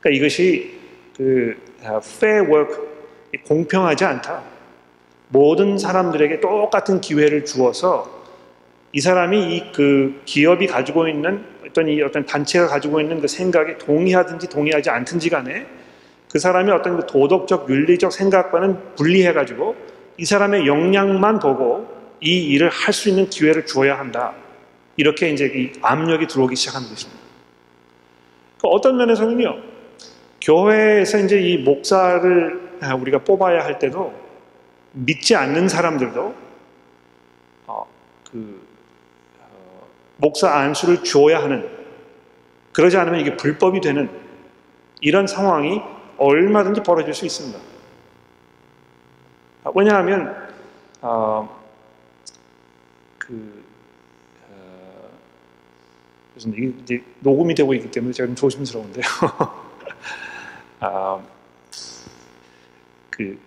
그러니까 이것이 그 아, fair work, 공평하지 않다. 모든 사람들에게 똑같은 기회를 주어서 이 사람이 이 그 기업이 가지고 있는 어떤 이 어떤 단체가 가지고 있는 그 생각에 동의하든지 동의하지 않든지 간에 그 사람이 어떤 그 도덕적 윤리적 생각과는 분리해 가지고 이 사람의 역량만 보고 이 일을 할 수 있는 기회를 주어야 한다. 이렇게 이제 이 압력이 들어오기 시작하는 것입니다. 그 어떤 면에서는요, 교회에서 이제 이 목사를 우리가 뽑아야 할 때도 믿지 않는 사람들도 어, 그 어, 목사 안수를 줘야 하는 그러지 않으면 이게 불법이 되는 이런 상황이 얼마든지 벌어질 수 있습니다. 아, 왜냐하면 어, 그 그래서 이게 이제 녹음이 되고 있기 때문에 제가 좀 조심스러운데요. (laughs) 아, 그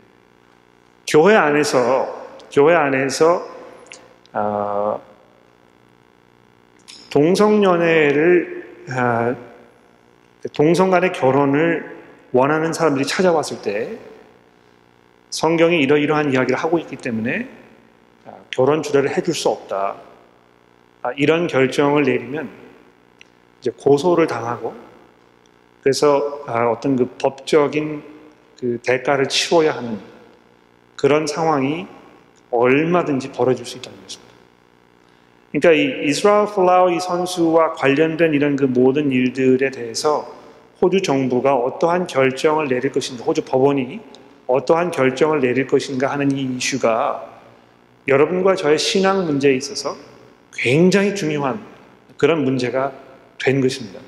교회 안에서 교회 안에서 아, 동성연애를 아, 동성 간의 결혼을 원하는 사람들이 찾아왔을 때 성경이 이러이러한 이야기를 하고 있기 때문에 아, 결혼 주례를 해줄 수 없다. 아, 이런 결정을 내리면 이제 고소를 당하고 그래서 아, 어떤 그 법적인 그 대가를 치러야 하는 그런 상황이 얼마든지 벌어질 수 있다는 것입니다. 그러니까 이 이스라엘 플라우이 선수와 관련된 이런 그 모든 일들에 대해서 호주 정부가 어떠한 결정을 내릴 것인가, 호주 법원이 어떠한 결정을 내릴 것인가 하는 이 이슈가 여러분과 저의 신앙 문제에 있어서 굉장히 중요한 그런 문제가 된 것입니다.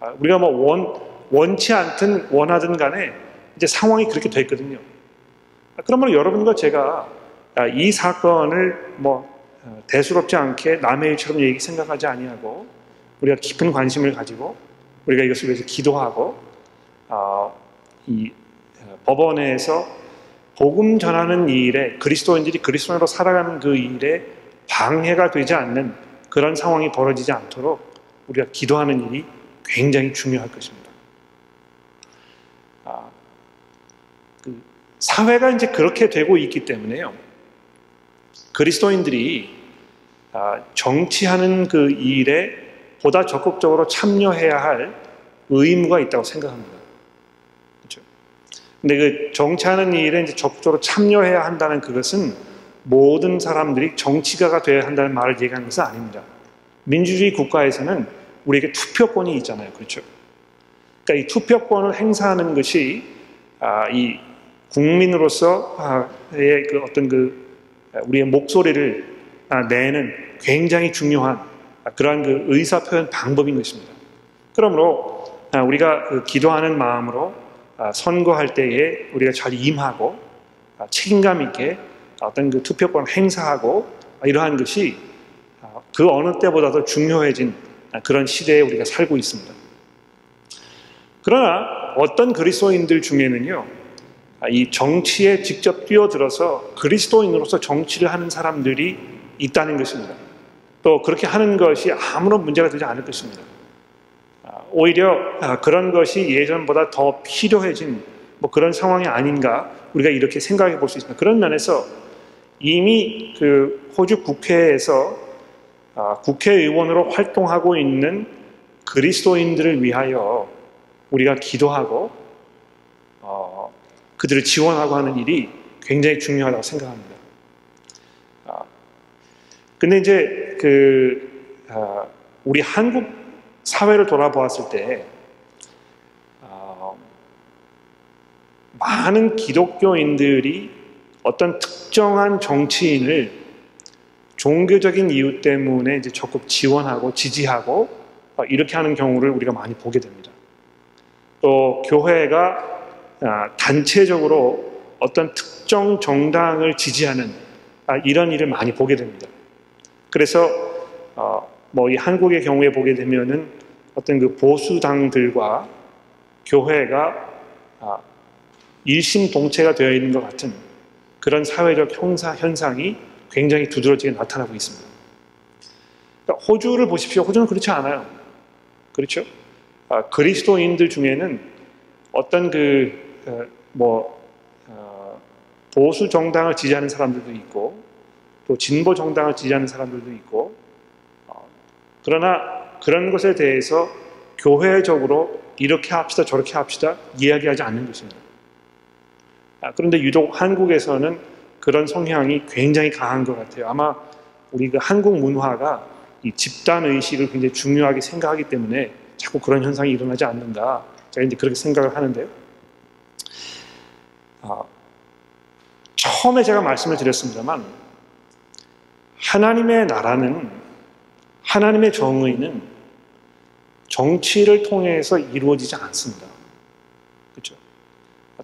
아, 우리가 뭐 원, 원치 않든 원하든 간에 이제 상황이 그렇게 됐거든요. 아, 그러면 여러분과 제가 아, 이 사건을 뭐 어, 대수롭지 않게 남의 일처럼 얘기 생각하지 아니하고 우리가 깊은 관심을 가지고 우리가 이것을 위해서 기도하고 어, 이 어, 법원에서 복음 전하는 일에 그리스도인들이 그리스도인으로 살아가는 그 일에 방해가 되지 않는 그런 상황이 벌어지지 않도록 우리가 기도하는 일이 굉장히 중요할 것입니다. 아, 그 사회가 이제 그렇게 되고 있기 때문에요. 그리스도인들이 아, 정치하는 그 일에 보다 적극적으로 참여해야 할 의무가 있다고 생각합니다. 그렇죠? 근데 그 정치하는 일에 이제 적극적으로 참여해야 한다는 그것은 모든 사람들이 정치가가 되어야 한다는 말을 얘기하는 것은 아닙니다. 민주주의 국가에서는 우리에게 투표권이 있잖아요. 그렇죠? 그러니까 이 투표권을 행사하는 것이 아, 이 국민으로서의 그 어떤 그 우리의 목소리를 아, 내는 굉장히 중요한 그러한 그 의사 표현 방법인 것입니다. 그러므로 우리가 그 기도하는 마음으로 선거할 때에 우리가 잘 임하고 책임감 있게 어떤 그 투표권 행사하고 이러한 것이 그 어느 때보다도 중요해진 그런 시대에 우리가 살고 있습니다. 그러나 어떤 그리스도인들 중에는요, 이 정치에 직접 뛰어들어서 그리스도인으로서 정치를 하는 사람들이 있다는 것입니다. 또 그렇게 하는 것이 아무런 문제가 되지 않을 것입니다. 오히려 그런 것이 예전보다 더 필요해진 뭐 그런 상황이 아닌가 우리가 이렇게 생각해 볼 수 있습니다. 그런 면에서 이미 그 호주 국회에서 아, 국회의원으로 활동하고 있는 그리스도인들을 위하여 우리가 기도하고 어, 그들을 지원하고 하는 일이 굉장히 중요하다고 생각합니다. 아, 근데 이제 그 아, 우리 한국 사회를 돌아보았을 때 어, 많은 기독교인들이 어떤 특정한 정치인을 종교적인 이유 때문에 이제 적극 지원하고 지지하고 어, 이렇게 하는 경우를 우리가 많이 보게 됩니다. 또 교회가 아, 단체적으로 어떤 특정 정당을 지지하는 아, 이런 일을 많이 보게 됩니다. 그래서 어, 뭐이 한국의 경우에 보게 되면은 어떤 그 보수당들과 교회가 아, 일심동체가 되어 있는 것 같은 그런 사회적 형사 현상이 굉장히 두드러지게 나타나고 있습니다. 그러니까 호주를 보십시오. 호주는 그렇지 않아요. 그렇죠? 아, 그리스도인들 중에는 어떤 그 뭐 어, 어, 보수 정당을 지지하는 사람들도 있고 또 진보 정당을 지지하는 사람들도 있고 어, 그러나 그런 것에 대해서 교회적으로 이렇게 합시다 저렇게 합시다 이야기하지 않는 것입니다. 아, 그런데 유독 한국에서는 그런 성향이 굉장히 강한 것 같아요. 아마 우리 그 한국 문화가 이 집단 의식을 굉장히 중요하게 생각하기 때문에 자꾸 그런 현상이 일어나지 않는다. 제가 이제 그렇게 생각을 하는데요. 아, 처음에 제가 말씀을 드렸습니다만 하나님의 나라는 하나님의 정의는 정치를 통해서 이루어지지 않습니다. 그렇죠?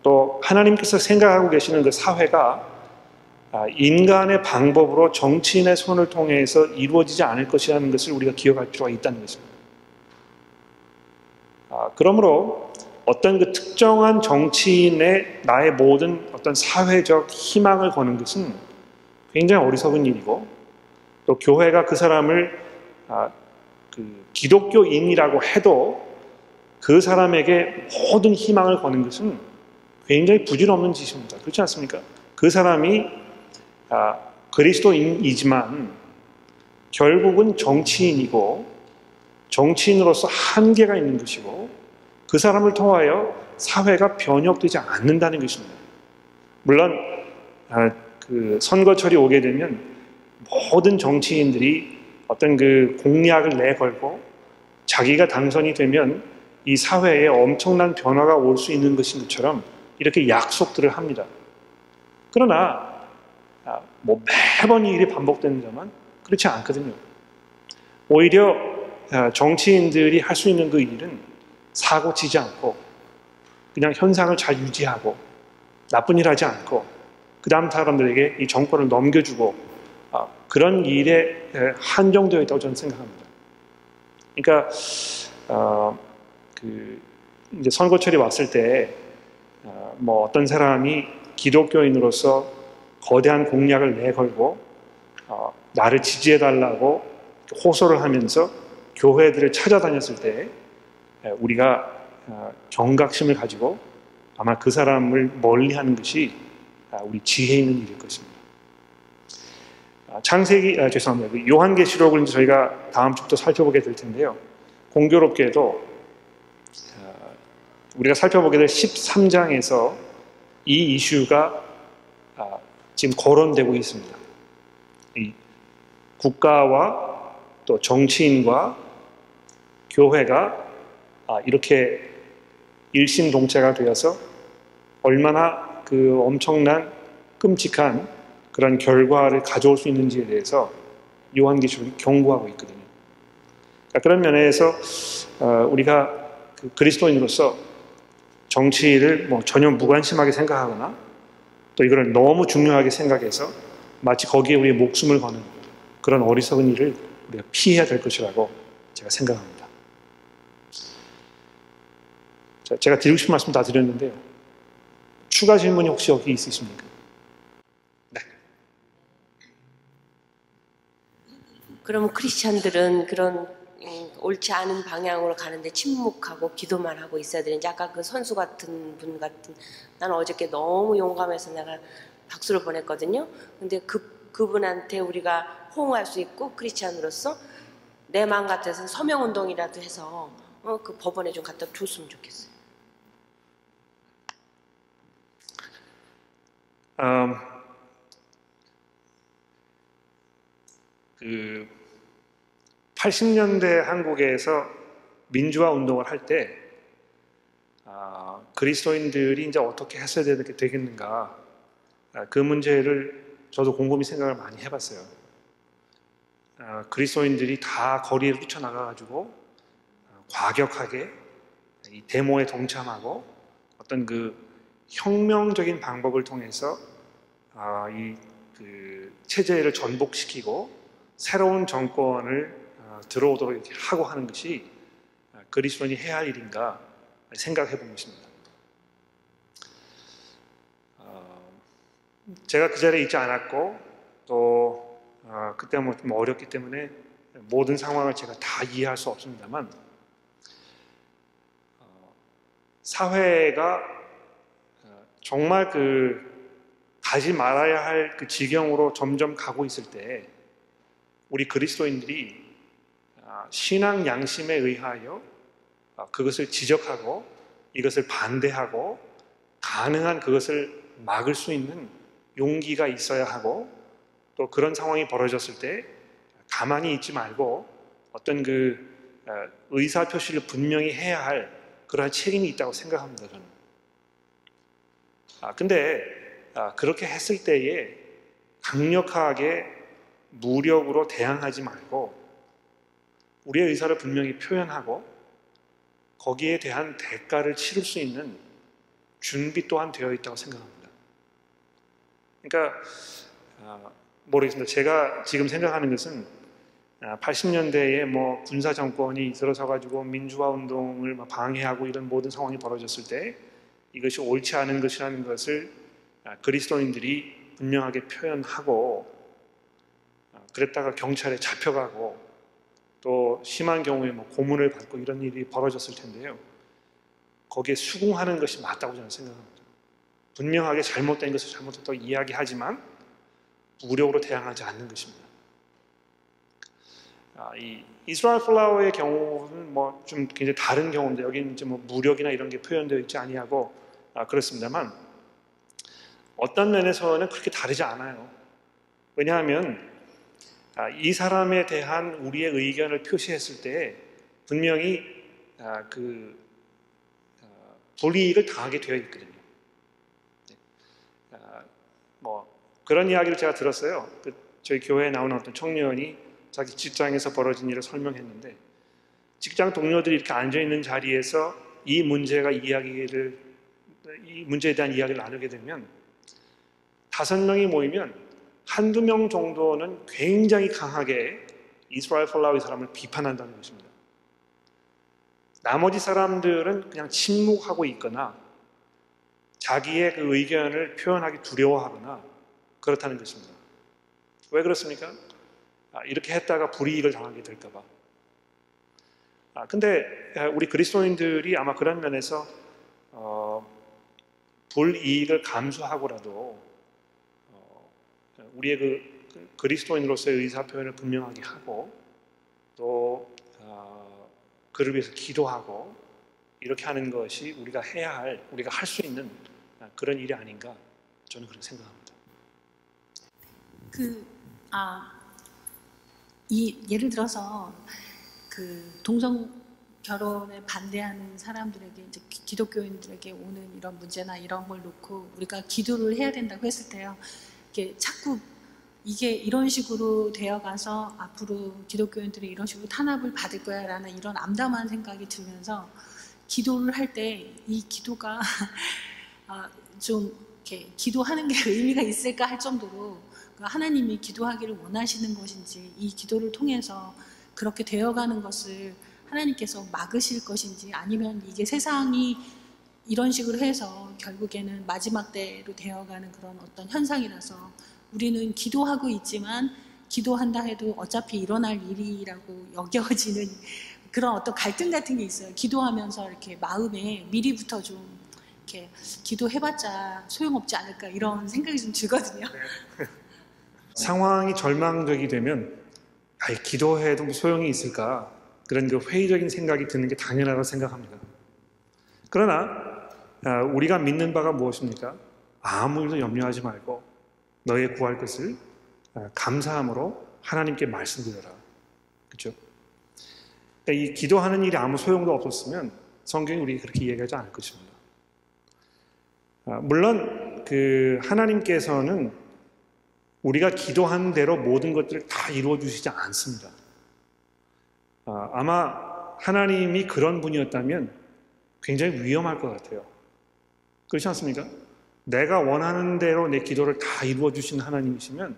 또 하나님께서 생각하고 계시는 그 사회가 아, 인간의 방법으로 정치인의 손을 통해서 이루어지지 않을 것이라는 것을 우리가 기억할 필요가 있다는 것입니다. 아, 그러므로 어떤 그 특정한 정치인의 나의 모든 어떤 사회적 희망을 거는 것은 굉장히 어리석은 일이고 또 교회가 그 사람을 아, 그 기독교인이라고 해도 그 사람에게 모든 희망을 거는 것은 굉장히 부질없는 짓입니다. 그렇지 않습니까? 그 사람이 아, 그리스도인이지만 결국은 정치인이고 정치인으로서 한계가 있는 것이고 그 사람을 통하여 사회가 변혁되지 않는다는 것입니다. 물론 아, 그 선거철이 오게 되면 모든 정치인들이 어떤 그 공약을 내걸고 자기가 당선이 되면 이 사회에 엄청난 변화가 올 수 있는 것인 것처럼 이렇게 약속들을 합니다. 그러나 아, 뭐 매번 이 일이 반복되는 점은 그렇지 않거든요. 오히려 아, 정치인들이 할 수 있는 그 일은 사고 치지 않고 그냥 현상을 잘 유지하고 나쁜 일 하지 않고 그 다음 사람들에게 이 정권을 넘겨주고 아, 그런 일에 한정되어 있다고 저는 생각합니다. 그러니까 어, 그 이제 선거철이 왔을 때뭐 어, 어떤 사람이 기독교인으로서 거대한 공약을 내걸고 어, 나를 지지해달라고 호소를 하면서 교회들을 찾아다녔을 때 우리가 어, 경각심을 가지고 아마 그 사람을 멀리하는 것이 아, 우리 지혜 있는 일일 것입니다. 아, 창세기 아, 죄송합니다. 그 요한계시록을 이제 저희가 다음 주부터 살펴보게 될 텐데요. 공교롭게도 아, 우리가 살펴보게 될 13장에서 이 이슈가 아, 지금 거론되고 있습니다. 국가와 또 정치인과 교회가 아, 이렇게 일심동체가 되어서 얼마나 그 엄청난 끔찍한 그런 결과를 가져올 수 있는지에 대해서 요한계시록이 경고하고 있거든요. 그러니까 그런 면에서 어, 우리가 그 그리스도인으로서 정치를 뭐 전혀 무관심하게 생각하거나 또 이걸 너무 중요하게 생각해서 마치 거기에 우리의 목숨을 거는 그런 어리석은 일을 우리가 피해야 될 것이라고 제가 생각합니다. 자, 제가 드리고 싶은 말씀 다 드렸는데요. 추가 질문이 혹시 여기 있으십니까? 네. 그러면 크리스찬들은 그런 음, 옳지 않은 방향으로 가는데 침묵하고 기도만 하고 있어야 되는지 아까 그 선수 같은 분 같은 나는 어저께 너무 용감해서 내가 박수를 보냈거든요. 근데 그 그분한테 우리가 호응할 수 있고 크리스찬으로서 내 마음 같아서 서명 운동이라도 해서 어, 그 법원에 좀 갖다 줬으면 좋겠어요. 음, 그 80년대 한국에서 민주화 운동을 할때 아, 그리스도인들이 이제 어떻게 했어야 되겠는가 아, 그 문제를 저도 곰곰이 생각을 많이 해봤어요. 아, 그리스도인들이 다 거리에 휘쳐나가가지고 아, 과격하게 이 데모에 동참하고 어떤 그 혁명적인 방법을 통해서 아, 이그 체제를 전복시키고 새로운 정권을 아, 들어오도록 하고 하는 것이 아, 그리스도인이 해야 할 일인가 생각해 본 것입니다. 어, 제가 그 자리에 있지 않았고 또 어, 그때 뭐좀 어렵기 때문에 모든 상황을 제가 다 이해할 수 없습니다만 어, 사회가 어, 정말 그 가지 말아야 할 그 지경으로 점점 가고 있을 때 우리 그리스도인들이 아, 신앙 양심에 의하여 아, 그것을 지적하고 이것을 반대하고 가능한 그것을 막을 수 있는 용기가 있어야 하고 또 그런 상황이 벌어졌을 때 가만히 있지 말고 어떤 그 아, 의사 표시를 분명히 해야 할 그러한 책임이 있다고 생각합니다. 저는. 아 근데 아, 그렇게 했을 때에 강력하게 무력으로 대항하지 말고 우리의 의사를 분명히 표현하고 거기에 대한 대가를 치를 수 있는 준비 또한 되어 있다고 생각합니다. 그러니까 아, 모르겠습니다. 제가 지금 생각하는 것은 80년대에 아, 뭐 군사 정권이 들어서 가지고 민주화 운동을 방해하고 이런 모든 상황이 벌어졌을 때 이것이 옳지 않은 것이라는 것을 아, 그리스도인들이 분명하게 표현하고 그랬다가 경찰에 잡혀가고 또 심한 경우에 뭐 고문을 받고 이런 일이 벌어졌을 텐데요. 거기에 수긍하는 것이 맞다고 저는 생각합니다. 분명하게 잘못된 것을 잘못했다고 이야기하지만 무력으로 대항하지 않는 것입니다. 아, 이 이스라엘 플라워의 경우는 뭐 좀 굉장히 다른 경우인데 여기는 이제 뭐 무력이나 이런 게 표현되어 있지 아니하고 아, 그렇습니다만 어떤 면에서는 그렇게 다르지 않아요. 왜냐하면 아, 이 사람에 대한 우리의 의견을 표시했을 때 분명히 아, 그 아, 불이익을 당하게 되어 있거든요. 네. 뭐 그런 이야기를 제가 들었어요. 그 저희 교회에 나오는 어떤 청년이 자기 직장에서 벌어진 일을 설명했는데 직장 동료들이 이렇게 앉아 있는 자리에서 이 문제가 이야기를 이 문제에 대한 이야기를 나누게 되면 다섯 명이 모이면 한두 명 정도는 굉장히 강하게 이스라엘 폴라위 사람을 비판한다는 것입니다. 나머지 사람들은 그냥 침묵하고 있거나 자기의 그 의견을 표현하기 두려워하거나 그렇다는 것입니다. 왜 그렇습니까? 아, 이렇게 했다가 불이익을 당하게 될까봐. 아, 근데 우리 그리스도인들이 아마 그런 면에서 어, 불이익을 감수하고라도 우리의 그 그리스도인으로서의 의사 표현을 분명하게 하고 또 어, 그를 위해서 기도하고 이렇게 하는 것이 우리가 해야 할 우리가 할 수 있는 그런 일이 아닌가 저는 그렇게 생각합니다. 그 아, 이 예를 들어서 그 동성 결혼에 반대하는 사람들에게 이제 기독교인들에게 오는 이런 문제나 이런 걸 놓고 우리가 기도를 해야 된다고 했을 때요. 이렇게 자꾸 이게 이런 식으로 되어가서 앞으로 기독교인들이 이런 식으로 탄압을 받을 거야 라는 이런 암담한 생각이 들면서 기도를 할 때 이 기도가 (laughs) 아, 좀 이렇게 기도하는 게 (laughs) 의미가 있을까 할 정도로 그 하나님이 기도하기를 원하시는 것인지 이 기도를 통해서 그렇게 되어가는 것을 하나님께서 막으실 것인지 아니면 이게 세상이 이런 식으로 해서 결국에는 마지막 때로 되어가는 그런 어떤 현상이라서 우리는 기도하고 있지만 기도한다 해도 어차피 일어날 일이라고 (laughs) 여겨지는 그런 어떤 갈등 같은 게 있어요. 기도하면서 이렇게 마음에 미리부터 좀 이렇게 기도해봤자 소용없지 않을까 이런 생각이 좀 들거든요. 상황이 절망적이 되면 아이, 기도해도 뭐 소용이 있을까 그런 그 회의적인 생각이 드는 게 당연하다고 생각합니다. 그러나 아, 우리가 믿는 바가 무엇입니까? 아무 일도 염려하지 말고 너의 구할 것을 아, 감사함으로 하나님께 말씀드려라. 그렇죠? 이 기도하는 일이 아무 소용도 없었으면 성경이 우리 그렇게 이야기하지 않을 것입니다. 아, 물론 그 하나님께서는 우리가 기도한 대로 모든 것들을 다 이루어 주시지 않습니다. 아, 아마 하나님이 그런 분이었다면 굉장히 위험할 것 같아요. 그렇지 않습니까? 내가 원하는 대로 내 기도를 다 이루어 주신 하나님이시면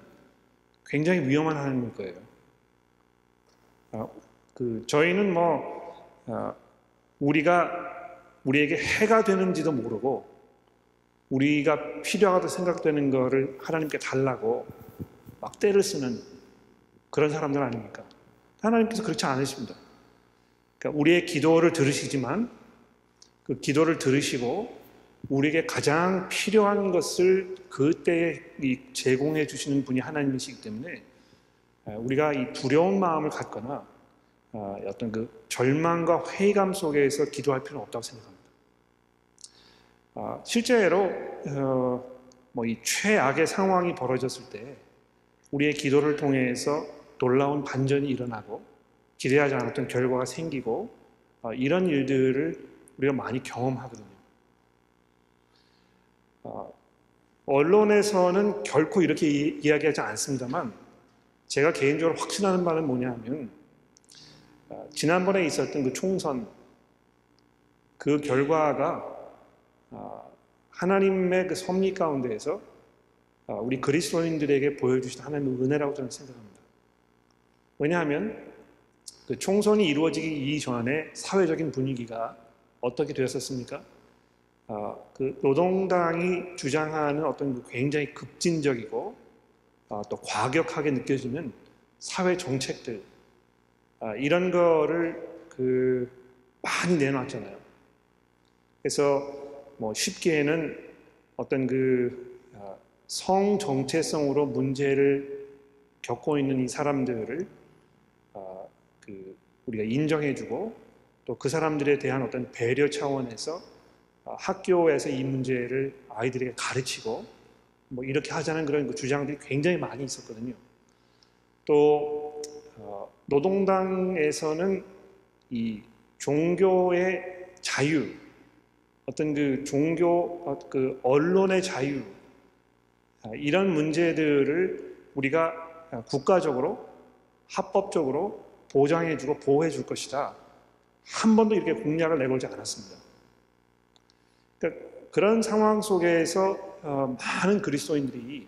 굉장히 위험한 하나님일 거예요. 아, 그 저희는 뭐 아, 우리가 우리에게 해가 되는지도 모르고 우리가 필요하다고 생각되는 것을 하나님께 달라고 막 때를 쓰는 그런 사람들 아닙니까? 하나님께서 그렇지 않으십니다. 그러니까 우리의 기도를 들으시지만 그 기도를 들으시고 우리에게 가장 필요한 것을 그때에 제공해 주시는 분이 하나님이시기 때문에 아, 우리가 이 두려운 마음을 갖거나 아, 어떤 그 절망과 회의감 속에서 기도할 필요는 없다고 생각합니다. 아, 실제로 어, 뭐이 최악의 상황이 벌어졌을 때 우리의 기도를 통해서 놀라운 반전이 일어나고 기대하지 않았던 결과가 생기고 어, 이런 일들을 우리가 많이 경험하거든요. 어, 언론에서는 결코 이렇게 이, 이야기하지 않습니다만 제가 개인적으로 확신하는 바는 뭐냐면 어, 지난번에 있었던 그 총선 그 결과가 어, 하나님의 그 섭리 가운데에서 어, 우리 그리스도인들에게 보여주신 하나님의 은혜라고 저는 생각합니다. 왜냐하면 그 총선이 이루어지기 이전에 사회적인 분위기가 어떻게 되었었습니까? 어, 그 노동당이 주장하는 어떤 그 굉장히 급진적이고 어, 또 과격하게 느껴지는 사회 정책들 어, 이런 거를 그 많이 내놨잖아요. 그래서 뭐 쉽게는 어떤 그성 어, 정체성으로 문제를 겪고 있는 이 사람들을 어, 그 우리가 인정해주고 또 그 사람들에 대한 어떤 배려 차원에서 어, 학교에서 이 문제를 아이들에게 가르치고 뭐 이렇게 하자는 그런 그 주장들이 굉장히 많이 있었거든요. 또 어, 노동당에서는 이 종교의 자유, 어떤 그 종교, 어, 그 언론의 자유 아, 이런 문제들을 우리가 국가적으로 합법적으로 보장해주고 보호해줄 것이다. 한 번도 이렇게 공약을 내걸지 않았습니다. 그러니까 그런 상황 속에서 어, 많은 그리스도인들이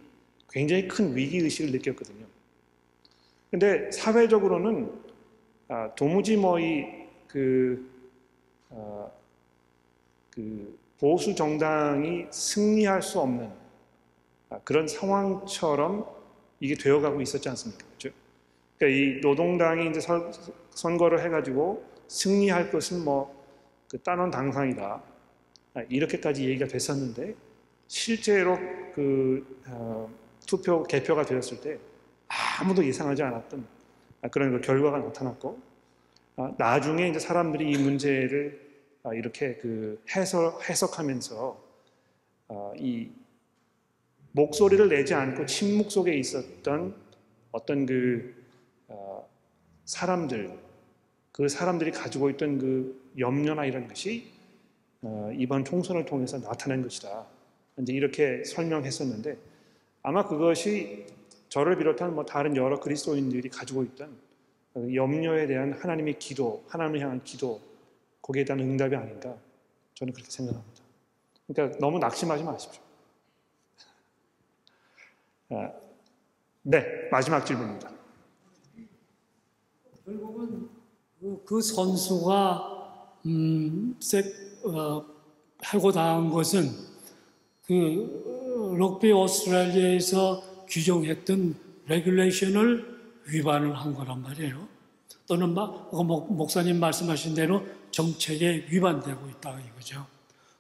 굉장히 큰 위기 의식을 느꼈거든요. 근데 사회적으로는 아, 도무지 뭐이그 어, 그 보수 정당이 승리할 수 없는 아, 그런 상황처럼 이게 되어가고 있었지 않습니까? 그렇죠? 그러니까 이 노동당이 이제 선거를 해가지고 승리할 것은 뭐 그 따놓은 당상이다. 아, 이렇게까지 얘기가 됐었는데 실제로 그 어, 투표 개표가 되었을 때 아무도 예상하지 않았던 그런 그 결과가 나타났고 아, 나중에 이제 사람들이 이 문제를 아, 이렇게 그 해석 해석하면서 이 목소리를 내지 않고 침묵 속에 있었던 어떤 그 어, 사람들 그 사람들이 가지고 있던 그 염려나 이런 것이 어, 이번 총선을 통해서 나타난 것이다. 이제 이렇게 설명했었는데 아마 그것이 저를 비롯한 뭐 다른 여러 그리스도인들이 가지고 있던 염려에 대한 하나님의 기도, 하나님을 향한 기도, 거기에 대한 응답이 아닌가 저는 그렇게 생각합니다. 그러니까 너무 낙심하지 마십시오. 아, 네, 마지막 질문입니다. 결국은 그, 그 선수가 음, 세, 어, 해고당한 것은 그 럭비 오스트레일리아에서 규정했던 레귤레이션을 위반을 한 거란 말이에요. 또는 막 목사님 말씀하신 대로 정책에 위반되고 있다 이거죠.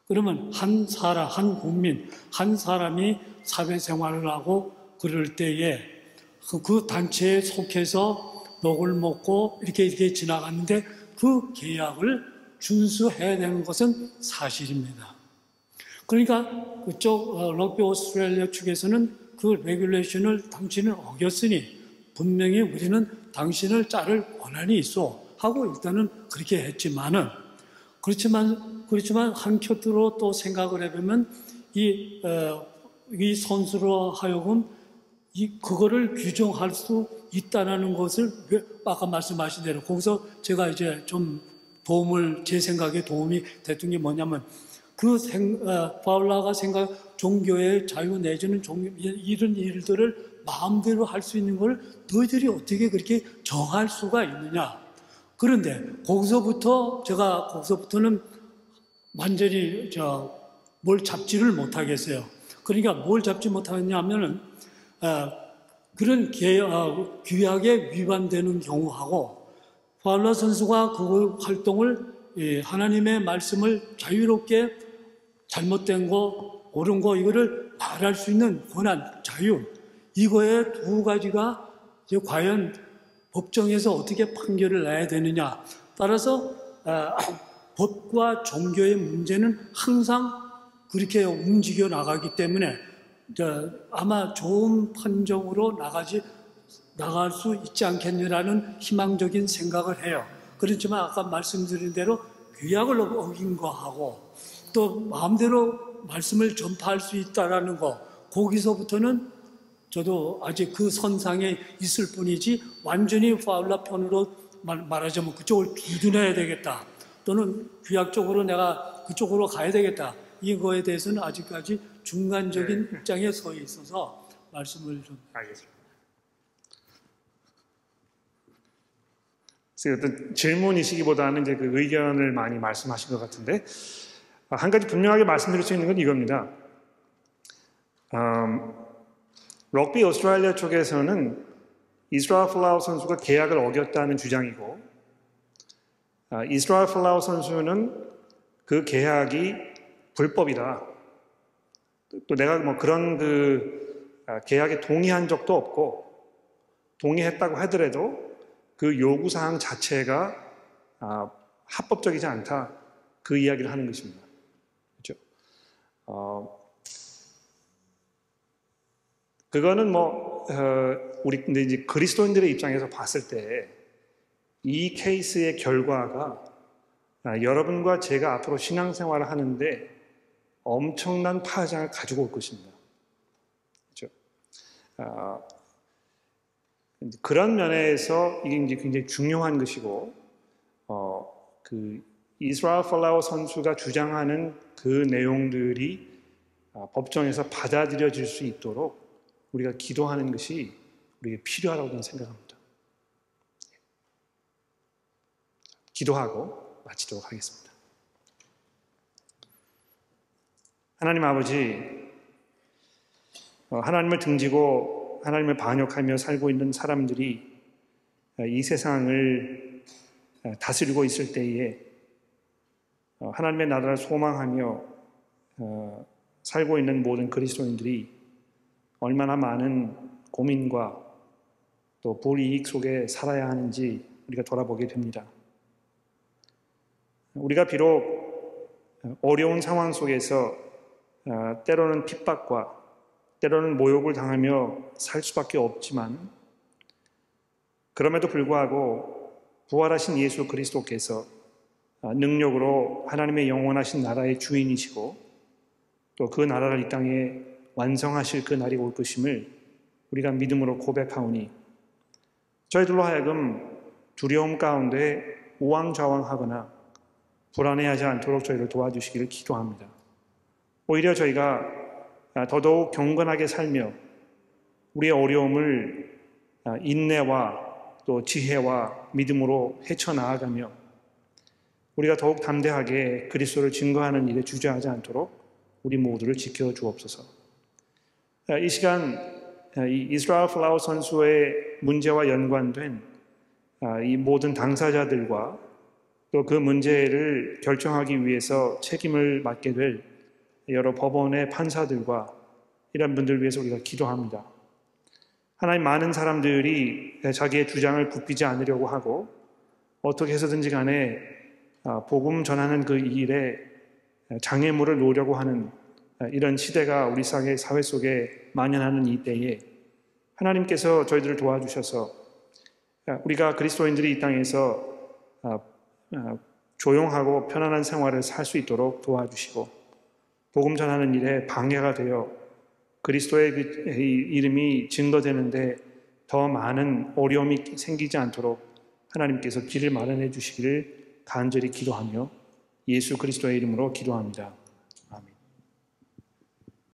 그러면 한 사람, 한 국민, 한 사람이 사회생활을 하고 그럴 때에 그, 그 단체에 속해서 녹을 먹고 이렇게 이렇게 지나갔는데 그 계약을 준수해야 되는 것은 사실입니다. 그러니까 그쪽 어, Rugby Australia 측에서는 그 regulation을 당신은 어겼으니 분명히 우리는 당신을 자를 권한이 있어 하고 일단은 그렇게 했지만은 그렇지만 그렇지만 한켠으로 또 생각을 해보면 이, 어, 이 선수로 하여금 이 그거를 규정할 수 있다라는 것을 아까 말씀하신 대로 거기서 제가 이제 좀 도움을 제 생각에 도움이 됐던 게 뭐냐면 그 생, 어, 파울라가 생각 종교의 자유 내지는 종교 이런 일들을 마음대로 할 수 있는 걸 너희들이 어떻게 그렇게 정할 수가 있느냐? 그런데 거기서부터 제가 거기서부터는 완전히 저 뭘 잡지를 못하겠어요. 그러니까 뭘 잡지 못하겠냐면은 어, 그런 계, 어, 규약에 위반되는 경우하고 파울라 선수가 그 활동을 예, 하나님의 말씀을 자유롭게 잘못된 거, 옳은 거 이거를 말할 수 있는 권한, 자유 이거에 두 가지가 과연 법정에서 어떻게 판결을 내야 되느냐. 따라서 아, (clears throat) 법과 종교의 문제는 항상 그렇게 움직여 나가기 때문에 아마 좋은 판정으로 나가지 나갈 수 있지 않겠느라는 희망적인 생각을 해요. 그렇지만 아까 말씀드린 대로 규약을 어긴 거하고 또 마음대로 말씀을 전파할 수 있다라는 거 거기서부터는 저도 아직 그 선상에 있을 뿐이지 완전히 파울라 편으로 말, 하자면 그쪽을 두둔해야 되겠다. 또는 규약적으로 내가 그쪽으로 가야 되겠다. 이거에 대해서는 아직까지 중간적인 네. 입장에 서 있어서 말씀을 좀. 알겠습니다. 어떤 질문이시기보다는 이제 그 의견을 많이 말씀하신 것 같은데 한 가지 분명하게 말씀드릴 수 있는 건 이겁니다. 음, Rugby Australia 쪽에서는 이스라엘 폴라우 선수가 계약을 어겼다는 주장이고 아, 이스라엘 폴라우 선수는 그 계약이 불법이다. 또 내가 뭐 그런 그 아, 계약에 동의한 적도 없고 동의했다고 하더라도 그 요구 사항 자체가 아, 합법적이지 않다. 그 이야기를 하는 것입니다. 그렇죠? 어, 그거는 뭐 어, 우리 근데 이제 그리스도인들의 입장에서 봤을 때 이 케이스의 결과가 아, 여러분과 제가 앞으로 신앙생활을 하는데 엄청난 파장을 가지고 올 것입니다. 그렇죠? 아, 그런 면에서 이게 이제 굉장히 중요한 것이고, 어, 그 이스라엘 팔라워 선수가 주장하는 그 내용들이 아, 법정에서 받아들여질 수 있도록 우리가 기도하는 것이 우리에게 필요하다고 생각합니다. 기도하고 마치도록 하겠습니다. 하나님 아버지, 어, 하나님을 등지고 하나님을 반역하며 살고 있는 사람들이 이 세상을 어, 다스리고 있을 때에 어, 하나님의 나라를 소망하며 살고 있는 모든 그리스도인들이 얼마나 많은 고민과 또 불이익 속에 살아야 하는지 우리가 돌아보게 됩니다. 우리가 비록 어려운 상황 속에서 어, 때로는 핍박과 때로는 모욕을 당하며 살 수밖에 없지만 그럼에도 불구하고 부활하신 예수 그리스도께서 어, 능력으로 하나님의 영원하신 나라의 주인이시고 또 그 나라를 이 땅에 완성하실 그 날이 올 것임을 우리가 믿음으로 고백하오니 저희들로 하여금 두려움 가운데 우왕좌왕하거나 불안해하지 않도록 저희를 도와주시기를 기도합니다. 오히려 저희가 더더욱 경건하게 살며 우리의 어려움을 인내와 또 지혜와 믿음으로 헤쳐나아가며 우리가 더욱 담대하게 그리스도를 증거하는 일에 주저하지 않도록 우리 모두를 지켜 주옵소서. 이 시간 이 이스라엘 플라워 선수의 문제와 연관된 이 모든 당사자들과 또 그 문제를 결정하기 위해서 책임을 맡게 될 여러 법원의 판사들과 이런 분들 위해서 우리가 기도합니다. 하나님 많은 사람들이 자기의 주장을 굽히지 않으려고 하고 어떻게 해서든지 간에 복음 전하는 그 일에 장애물을 놓으려고 하는 이런 시대가 우리 사회 속에 만연하는 이 때에 하나님께서 저희들을 도와주셔서 우리가 그리스도인들이 이 땅에서 조용하고 편안한 생활을 살 수 있도록 도와주시고 복음 전하는 일에 방해가 되어 그리스도의 그 이름이 증거되는데 더 많은 어려움이 생기지 않도록 하나님께서 길을 마련해 주시기를 간절히 기도하며 예수 그리스도의 이름으로 기도합니다.